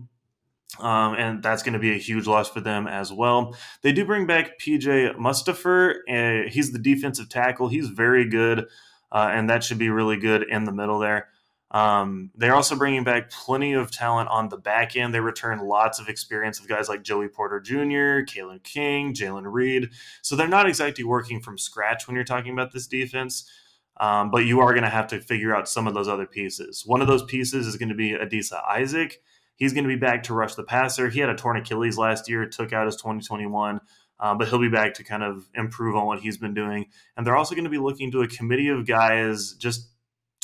Um, and that's going to be a huge loss for them as well. They do bring back PJ Mustipher. Uh, he's the defensive tackle. He's very good, uh, and that should be really good in the middle there. Um, they're also bringing back plenty of talent on the back end. They return lots of experience of guys like Joey Porter Jr., Kalen King, Jaylen Reed. So they're not exactly working from scratch when you're talking about this defense, um, but you are going to have to figure out some of those other pieces. One of those pieces is going to be Adisa Isaac. He's going to be back to rush the passer. He had a torn Achilles last year, took out his 2021. Uh, but he'll be back to kind of improve on what he's been doing. And they're also going to be looking to a committee of guys just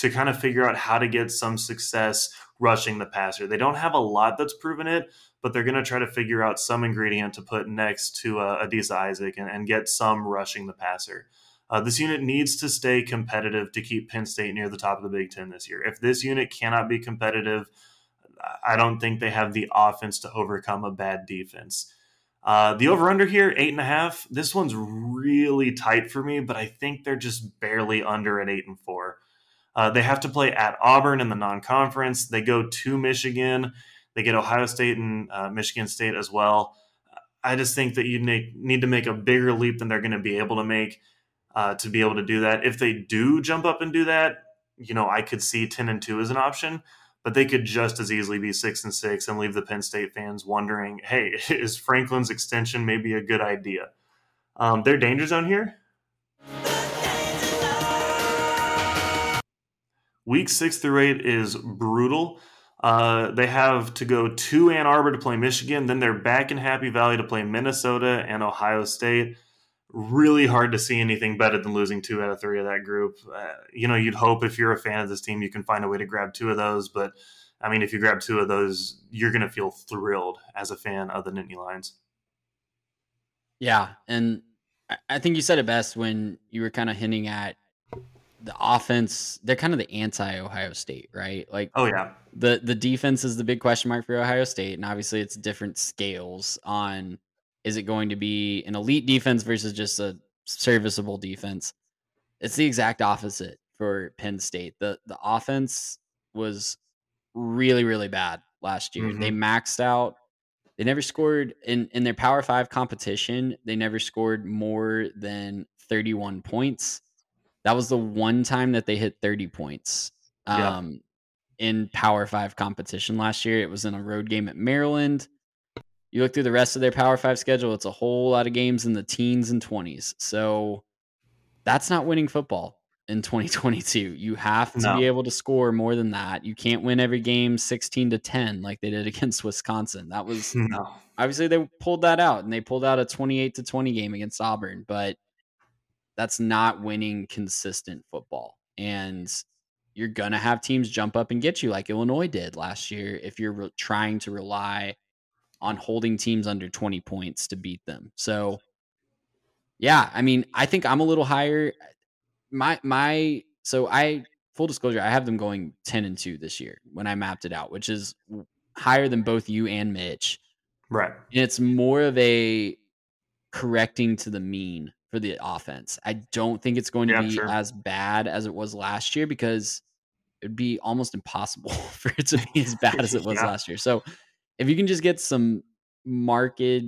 to kind of figure out how to get some success rushing the passer. They don't have a lot that's proven it, but they're going to try to figure out some ingredient to put next to uh, Adisa Isaac and, and, get some rushing the passer. Uh, this unit needs to stay competitive to keep Penn State near the top of the Big Ten this year. If this unit cannot be competitive, I don't think they have the offense to overcome a bad defense. Uh, the over under here, eight and a half. This one's really tight for me, but I think they're just barely under at eight and four. Uh, they have to play at Auburn in the non-conference. They go to Michigan. They get Ohio State and uh, Michigan State as well. I just think that you need to make a bigger leap than they're going to be able to make uh, to be able to do that. If they do jump up and do that, you know, I could see ten and two as an option, but they could just as easily be six and six and leave the Penn State fans wondering, "Hey, [laughs] is Franklin's extension maybe a good idea?" Um, their danger zone here Week six through eight is brutal. Uh, they have to go to Ann Arbor to play Michigan. Then they're back in Happy Valley to play Minnesota and Ohio State. Really hard to see anything better than losing two out of three of that group. Uh, you know, you'd hope if you're a fan of this team, you can find a way to grab two of those. But I mean, if you grab two of those, you're going to feel thrilled as a fan of the Nittany Lions.
Yeah. And I think you said it best when you were kind of hinting at the offense, they're kind of the anti Ohio State, right? Like,
oh yeah,
the the defense is the big question mark for Ohio State, and obviously it's different scales on is it going to be an elite defense versus just a serviceable defense. It's the exact opposite for Penn State. the The offense was really really bad last year. Mm-hmm. They maxed out. They never scored in in their Power Five competition. They never scored more than thirty one points that was the one time that they hit 30 points um, yeah. in Power Five competition last year. It was in a road game at Maryland. You look through the rest of their Power Five schedule, it's a whole lot of games in the teens and 20s. So that's not winning football in 2022. You have to no. be able to score more than that. You can't win every game 16 to 10 like they did [laughs] against Wisconsin. That was [laughs] no. obviously they pulled that out and they pulled out a 28 to 20 game against Auburn, but that's not winning consistent football. And you're going to have teams jump up and get you like Illinois did last year if you're re- trying to rely on holding teams under 20 points to beat them. So yeah, I mean, I think I'm a little higher my my so I full disclosure, I have them going 10 and 2 this year when I mapped it out, which is higher than both you and Mitch.
Right.
And it's more of a correcting to the mean for the offense. I don't think it's going to yeah, be sure. as bad as it was last year because it'd be almost impossible [laughs] for it to be as bad as [laughs] it was yeah. last year. So if you can just get some market,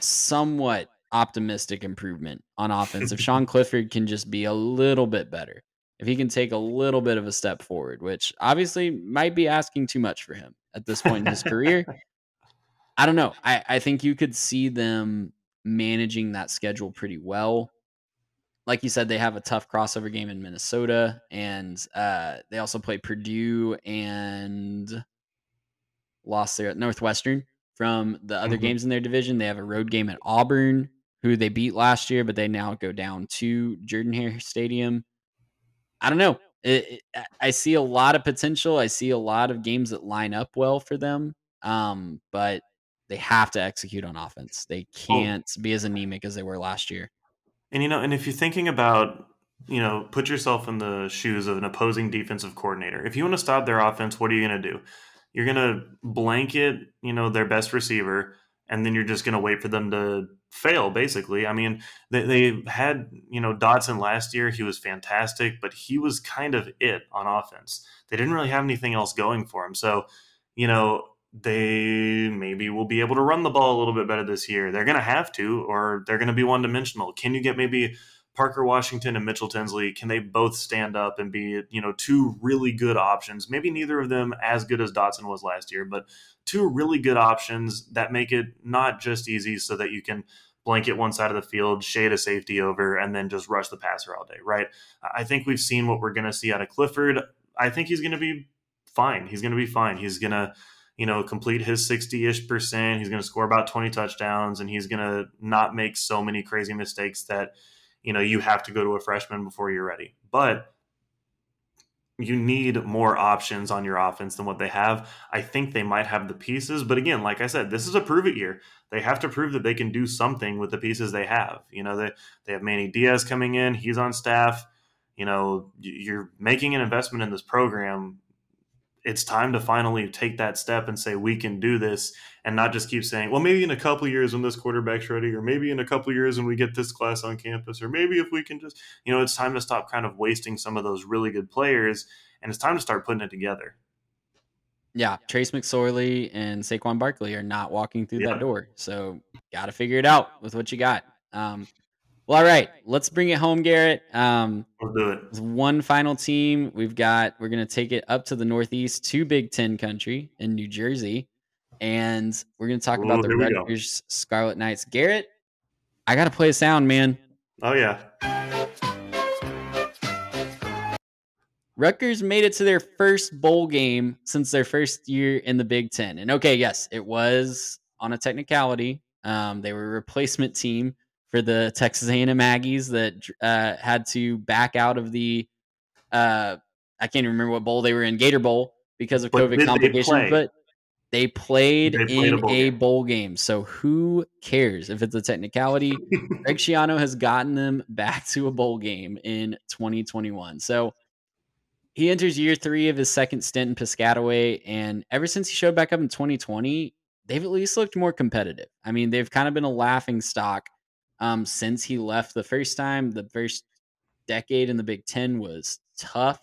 somewhat optimistic improvement on offense, if Sean [laughs] Clifford can just be a little bit better, if he can take a little bit of a step forward, which obviously might be asking too much for him at this point in his career. I don't know. I, I think you could see them managing that schedule pretty well. Like you said, they have a tough crossover game in Minnesota, and uh, they also play Purdue and lost their Northwestern from the other mm-hmm. games in their division. They have a road game at Auburn, who they beat last year, but they now go down to Jordan Hare Stadium. I don't know. It, it, I see a lot of potential. I see a lot of games that line up well for them. Um, but they have to execute on offense. They oh. can't oh. be as anemic as they were last year.
And you know, and if you're thinking about, you know, put yourself in the shoes of an opposing defensive coordinator. If you want to stop their offense, what are you going to do? You're going to blanket, you know, their best receiver, and then you're just going to wait for them to fail. Basically, I mean, they, they had, you know, Dotson last year. He was fantastic, but he was kind of it on offense. They didn't really have anything else going for him. So, you know, they maybe will be able to run the ball a little bit better this year. They're going to have to, or they're going to be one dimensional. Can you get maybe Parker Washington and Mitchell Tinsley? Can they both stand up and be, you know, two really good options? Maybe neither of them as good as Dotson was last year, but two really good options that make it not just easy so that you can blanket one side of the field, shade a safety over, and then just rush the passer all day, right? I think we've seen what we're going to see out of Clifford. I think he's going to be fine. He's going to be fine. He's going to you know, complete his 60 ish percent. He's going to score about 20 touchdowns and he's going to not make so many crazy mistakes that, you know, you have to go to a freshman before you're ready. But you need more options on your offense than what they have. I think they might have the pieces, but again, like I said, this is a prove it year. They have to prove that they can do something with the pieces they have. You know, they they have Manny Diaz coming in, he's on staff. You know, you're making an investment in this program it's time to finally take that step and say we can do this and not just keep saying well maybe in a couple years when this quarterback's ready or maybe in a couple years when we get this class on campus or maybe if we can just you know it's time to stop kind of wasting some of those really good players and it's time to start putting it together
yeah trace mcsorley and saquon barkley are not walking through yeah. that door so got to figure it out with what you got um, well, all right, let's bring it home, Garrett. Um,
we'll do it.
One final team. We've got. We're going to take it up to the Northeast, to Big Ten country in New Jersey, and we're going to talk Ooh, about the Rutgers Scarlet Knights. Garrett, I got to play a sound, man.
Oh yeah.
Rutgers made it to their first bowl game since their first year in the Big Ten, and okay, yes, it was on a technicality. Um, they were a replacement team for the Texas A&M Aggies that uh, had to back out of the uh, I can't even remember what bowl they were in Gator Bowl because of but COVID complications. But They played,
They played
in
a bowl
a
game.
bowl game. So who cares if it's a technicality? [laughs] Greg Schiano has gotten them back to a bowl game in 2021. So he enters year three of his second stint in Piscataway. And ever since he showed back up in 2020, they've at least looked more competitive. I mean, they've kind of been a laughing stock um, since he left the first time. The first decade in the Big Ten was tough.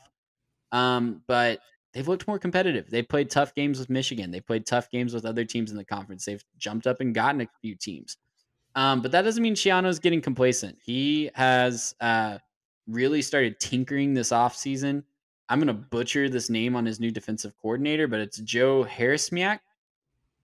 Um, but they've looked more competitive. They played tough games with Michigan. They played tough games with other teams in the conference. They've jumped up and gotten a few teams. Um, but that doesn't mean Schiano's getting complacent. He has uh, really started tinkering this offseason. I'm going to butcher this name on his new defensive coordinator, but it's Joe Harasymiak.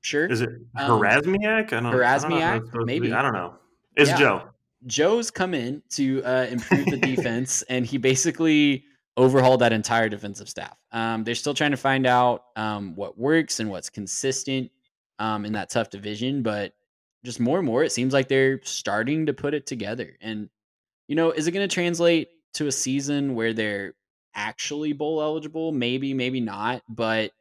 Sure.
Is it
Um,
Harasymiak? I don't, I don't know if
Harasymiak?
that's supposed to be-
Maybe.
I don't know. It's
Yeah.
Joe.
Joe's come in to uh, improve the defense, [laughs] and he basically overhauled that entire defensive staff. Um, they're still trying to find out um, what works and what's consistent um, in that tough division, but just more and more, it seems like they're starting to put it together. And you know, is it going to translate to a season where they're actually bowl eligible? Maybe, maybe not, but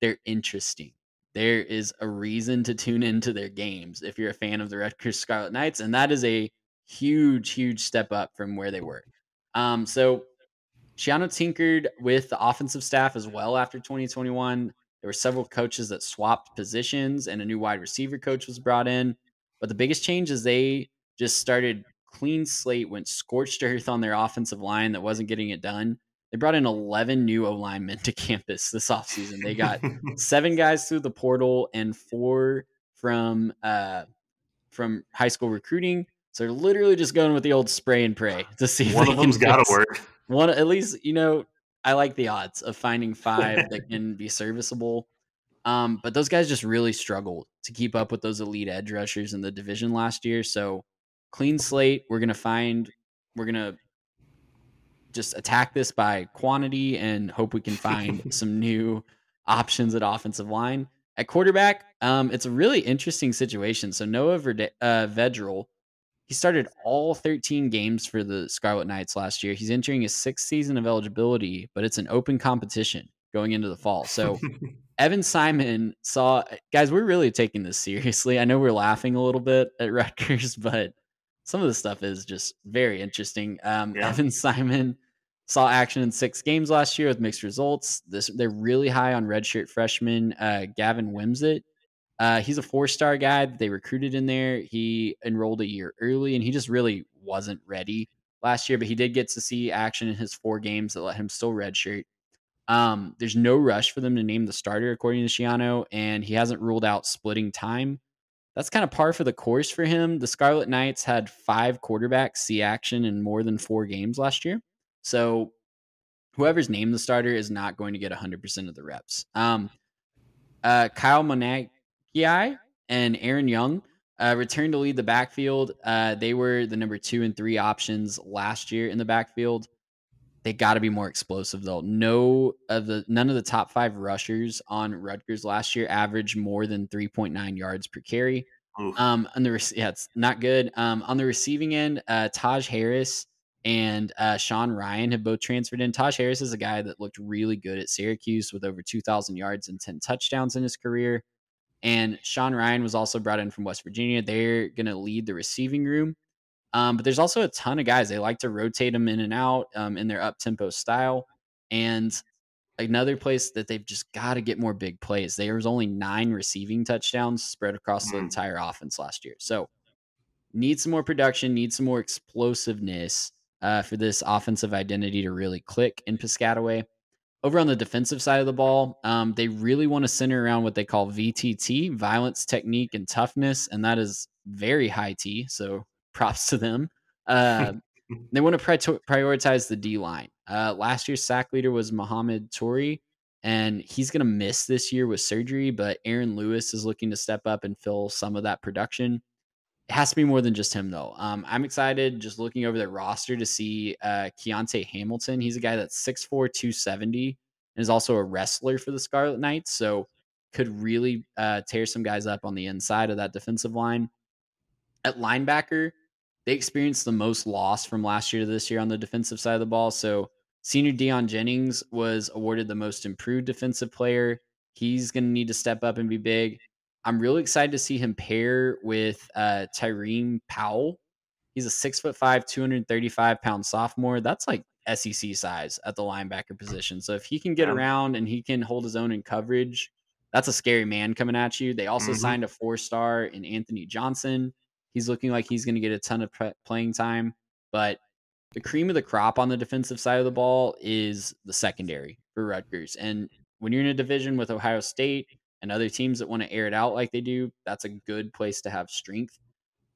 they're interesting. There is a reason to tune into their games if you're a fan of the Rutgers Scarlet Knights, and that is a huge, huge step up from where they were. Um, so Schiano tinkered with the offensive staff as well after 2021. There were several coaches that swapped positions, and a new wide receiver coach was brought in. But the biggest change is they just started clean slate, went scorched earth on their offensive line that wasn't getting it done. They brought in 11 new O linemen to [laughs] campus this offseason. They got [laughs] seven guys through the portal and four from uh, from high school recruiting. So they're literally just going with the old spray and pray to see if
One of them's got to work.
one at least you know i like the odds of finding five that can be serviceable um but those guys just really struggled to keep up with those elite edge rushers in the division last year so clean slate we're gonna find we're gonna just attack this by quantity and hope we can find [laughs] some new options at offensive line at quarterback um it's a really interesting situation so noah Verde- uh, vedral he started all 13 games for the Scarlet Knights last year. He's entering his sixth season of eligibility, but it's an open competition going into the fall. So [laughs] Evan Simon saw guys, we're really taking this seriously. I know we're laughing a little bit at [laughs] Rutgers, but some of the stuff is just very interesting. Um,
Yeah.
Evan Simon saw action in six games last year with mixed results. This they're really high on redshirt freshman uh, Gavin Wimsatt. Uh, he's a four star guy that they recruited in there. He enrolled a year early and he just really wasn't ready last year, but he did get to see action in his four games that let him still redshirt. Um, there's no rush for them to name the starter, according to Schiano, and he hasn't ruled out splitting time. That's kind of par for the course for him. The Scarlet Knights had five quarterbacks see action in more than four games last year. So whoever's named the starter is not going to get 100% of the reps. Um, uh, Kyle Monangai and Aaron Young uh, returned to lead the backfield. Uh, they were the number two and three options last year in the backfield. They got to be more explosive though. No of the none of the top five rushers on Rutgers last year averaged more than 3.9 yards per carry.
Oof.
Um, on the yeah, it's not good. Um, on the receiving end, uh, Taj Harris and uh, Sean Ryan have both transferred in. Taj Harris is a guy that looked really good at Syracuse with over 2,000 yards and 10 touchdowns in his career. And Sean Ryan was also brought in from West Virginia. They're going to lead the receiving room. Um, but there's also a ton of guys. They like to rotate them in and out um, in their up tempo style. And another place that they've just got to get more big plays. There was only nine receiving touchdowns spread across the
Mm.
entire offense last year. So need some more production, need some more explosiveness uh, for this offensive identity to really click in Piscataway. Over on the defensive side of the ball, um, they really want to center around what they call VTT, violence, technique, and toughness, and that is very high T. So props to them. Uh, [laughs] they want to pri- prioritize the D line. Uh, last year's sack leader was Mohamed Toure, and he's going to miss this year with surgery. But Aaron Lewis is looking to step up and fill some of that production. It has to be more than just him, though. Um, I'm excited just looking over their roster to see uh, Keontae Hamilton. He's a guy that's 6'4, 270, and is also a wrestler for the Scarlet Knights. So could really uh, tear some guys up on the inside of that defensive line. At linebacker, they experienced the most loss from last year to this year on the defensive side of the ball. So senior Deion Jennings was awarded the most improved defensive player. He's going to need to step up and be big. I'm really excited to see him pair with uh, Tyreem Powell. He's a six foot five, 235 pound sophomore. That's like SEC size at the linebacker position. So if he can get around and he can hold his own in coverage, that's a scary man coming at you. They also
Mhm.
signed a four star in Anthony Johnson. He's looking like he's going to get a ton of pre- playing time, but the cream of the crop on the defensive side of the ball is the secondary for Rutgers. And when you're in a division with Ohio State and other teams that want to air it out like they do, that's a good place to have strength.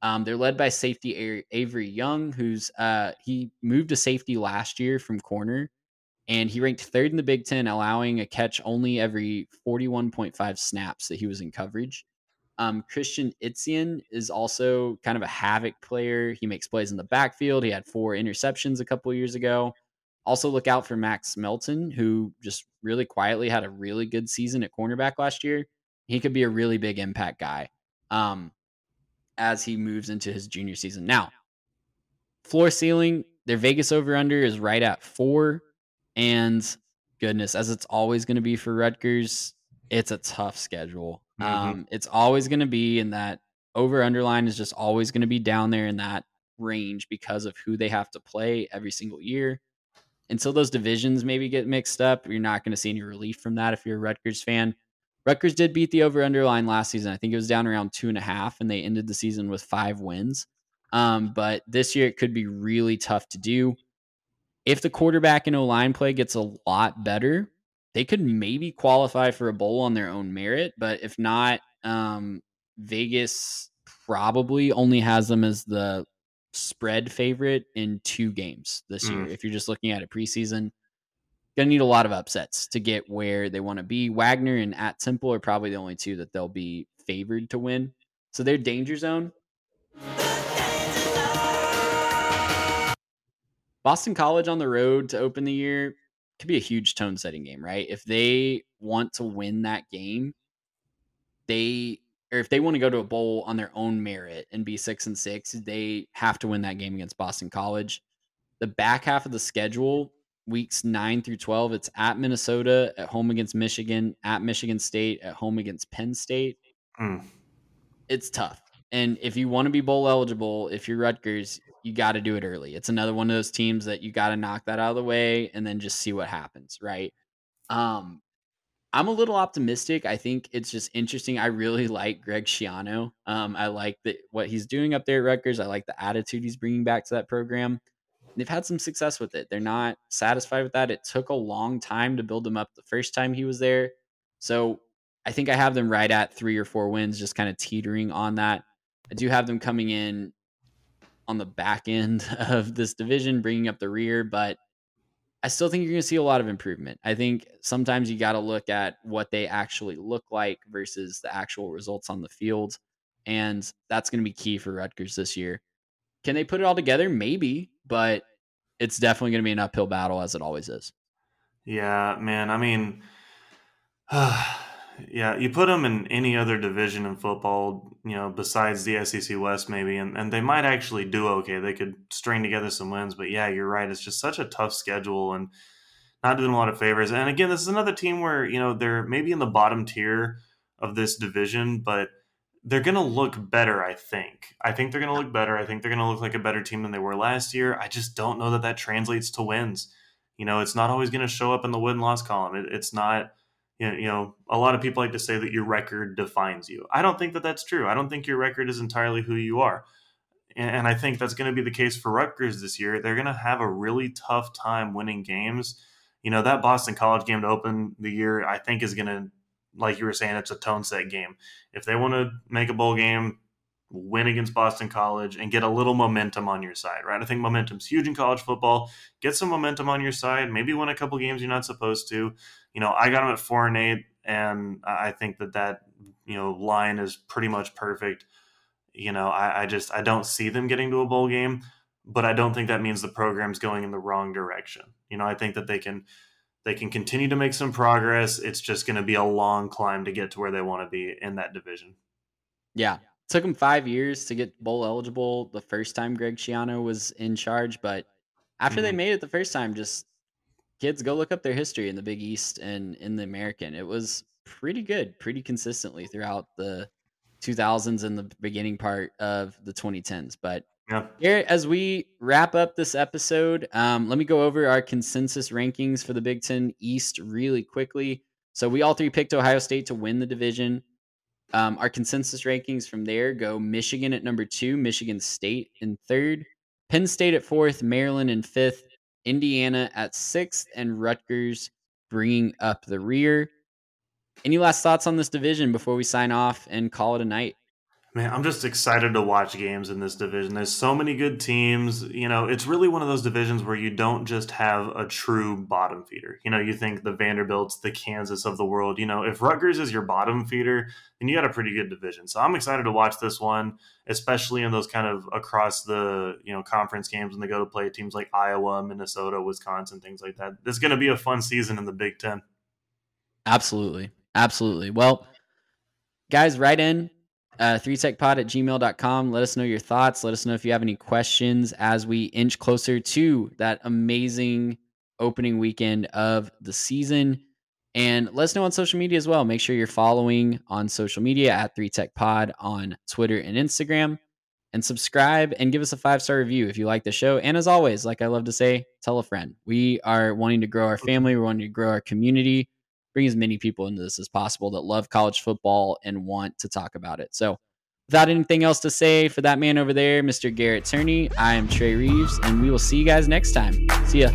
Um, they're led by safety Avery Young, who's uh, he moved to safety last year from corner, and he ranked third in the Big Ten, allowing a catch only every 41.5 snaps that he was in coverage. Um, Christian Izien is also kind of a havoc player. He makes plays in the backfield. He had four interceptions a couple years ago. Also, look out for Max Melton, who just really quietly had a really good season at cornerback last year. He could be a really big impact guy um, as he moves into his junior season. Now, floor ceiling, their Vegas over under is right at four. And goodness, as it's always going to be for Rutgers, it's a tough schedule.
Mhm.
Um, it's always going to be in that over underline is just always going to be down there in that range because of who they have to play every single year. Until those divisions maybe get mixed up, you're not going to see any relief from that if you're a Rutgers fan. Rutgers did beat the over underline last season. I think it was down around two and a half, and they ended the season with five wins. Um, but this year it could be really tough to do. If the quarterback and O line play gets a lot better, they could maybe qualify for a bowl on their own merit. But if not, um, Vegas probably only has them as the spread favorite in two games this year.
Mm.
If you're just looking at it preseason, gonna need a lot of upsets to get where they want to be. Wagner and at Temple are probably the only two that they'll be favored to win. So they're danger zone. Boston College on the road to open the year could be a huge tone setting game, right? If they want to win that game, they or if they want to go to a bowl on their own merit and be six and six, they have to win that game against Boston College. The back half of the schedule, weeks nine through 12, it's at Minnesota, at home against Michigan, at Michigan State, at home against Penn State.
Mm.
It's tough. And if you want to be bowl eligible, if you're Rutgers, you got to do it early. It's another one of those teams that you got to knock that out of the way and then just see what happens, right? Um, I'm a little optimistic. I think it's just interesting. I really [laughs] like Greg Schiano. Um, I like the, what he's doing up there at Rutgers. I like the attitude he's bringing back to that program. They've had some success with it. They're not satisfied with that. It took a long time to build them up the first time he was there. So I think I have them right at three or four wins, just kind of teetering on that. I do have them coming in on the back end [laughs] of this division, bringing up the rear, but I still think you're going to see a lot of improvement. I think sometimes you got to look at what they actually look like versus the actual results on the field. And that's going to be key for Rutgers this year. Can they put it all together? Maybe, but it's definitely going to be an uphill battle as it always is.
Yeah, man. I mean, [sighs] yeah, you put them in any other division in football, you know, besides the SEC West, maybe, and, and they might actually do okay. They could string together some wins, but yeah, you're right. It's just such a tough schedule and not doing a lot of favors. And again, this is another team where, you know, they're maybe in the bottom tier of this division, but they're going to look better, I think. I think they're going to look better. I think they're going to look like a better team than they were last year. I just don't know that that translates to wins. You know, it's not always going to show up in the win loss column. It, it's not you know, a lot of people like to say that your record defines you. I don't think that that's true. I don't think your record is entirely who you are. And, I think that's going to be the case for Rutgers this year. They're going to have a really tough time winning games. You know, that Boston College game to open the year, I think, is going to, like you were saying, it's a tone set game. If they want to make a bowl game, win against Boston College and get a little momentum on your side, right? I think momentum's huge in college football. Get some momentum on your side. Maybe win a couple games you're not supposed to. You know, I got them at four and eight, and I think that that you know line is pretty much perfect. You know, I, I just I don't see them getting to a bowl game, but I don't think that means the program's going in the wrong direction. You know, I think that they can they can continue to make some progress. It's just going to be a long climb to get to where they want to be in that division.
Yeah. Took him five years to get bowl eligible the first time Greg Schiano was in charge, but after they
Mhm.
made it the first time, just kids, go look up their history in the Big East and in the American. It was pretty good, pretty consistently throughout the 2000s and the beginning part of the 2010s. But
Yeah.
here, as we wrap up this episode, um, let me go over our consensus rankings for the Big Ten East really quickly. So we all three picked Ohio State to win the division. Um, our consensus rankings from there go Michigan at number two, Michigan State in third, Penn State at fourth, Maryland in fifth, Indiana at sixth, and Rutgers bringing up the rear. Any last thoughts on this division before we sign off and call it a night?
Man, I'm just excited to watch games in this division. There's so many good teams. You know, it's really one of those divisions where you don't just have a true bottom feeder. You know, you think the Vanderbilts, the Kansas of the world. You know, if Rutgers is your bottom feeder, then you got a pretty good division. So I'm excited to watch this one, especially in those kind of across the, you know, conference games when they go to play teams like Iowa, Minnesota, Wisconsin, things like that. Is going to be a fun season in the Big Ten.
Absolutely. Absolutely. Well, guys, write in uh, 3techpod at gmail.com. Let us know your thoughts. Let us know if you have any questions as we inch closer to that amazing opening weekend of the season. And let us know on social media as well. Make sure you're following on social media at 3techpod on Twitter and Instagram. And subscribe and give us a five star review if you like the show. And as always, like I love to say, tell a friend. We are wanting to grow our family, we're wanting to grow our community bring as many people into this as possible that love college football and want to talk about it. So, without anything else to say for that man over there, Mr. Garrett Turney, I am Trey Reeves, and we will see you guys next time. See ya.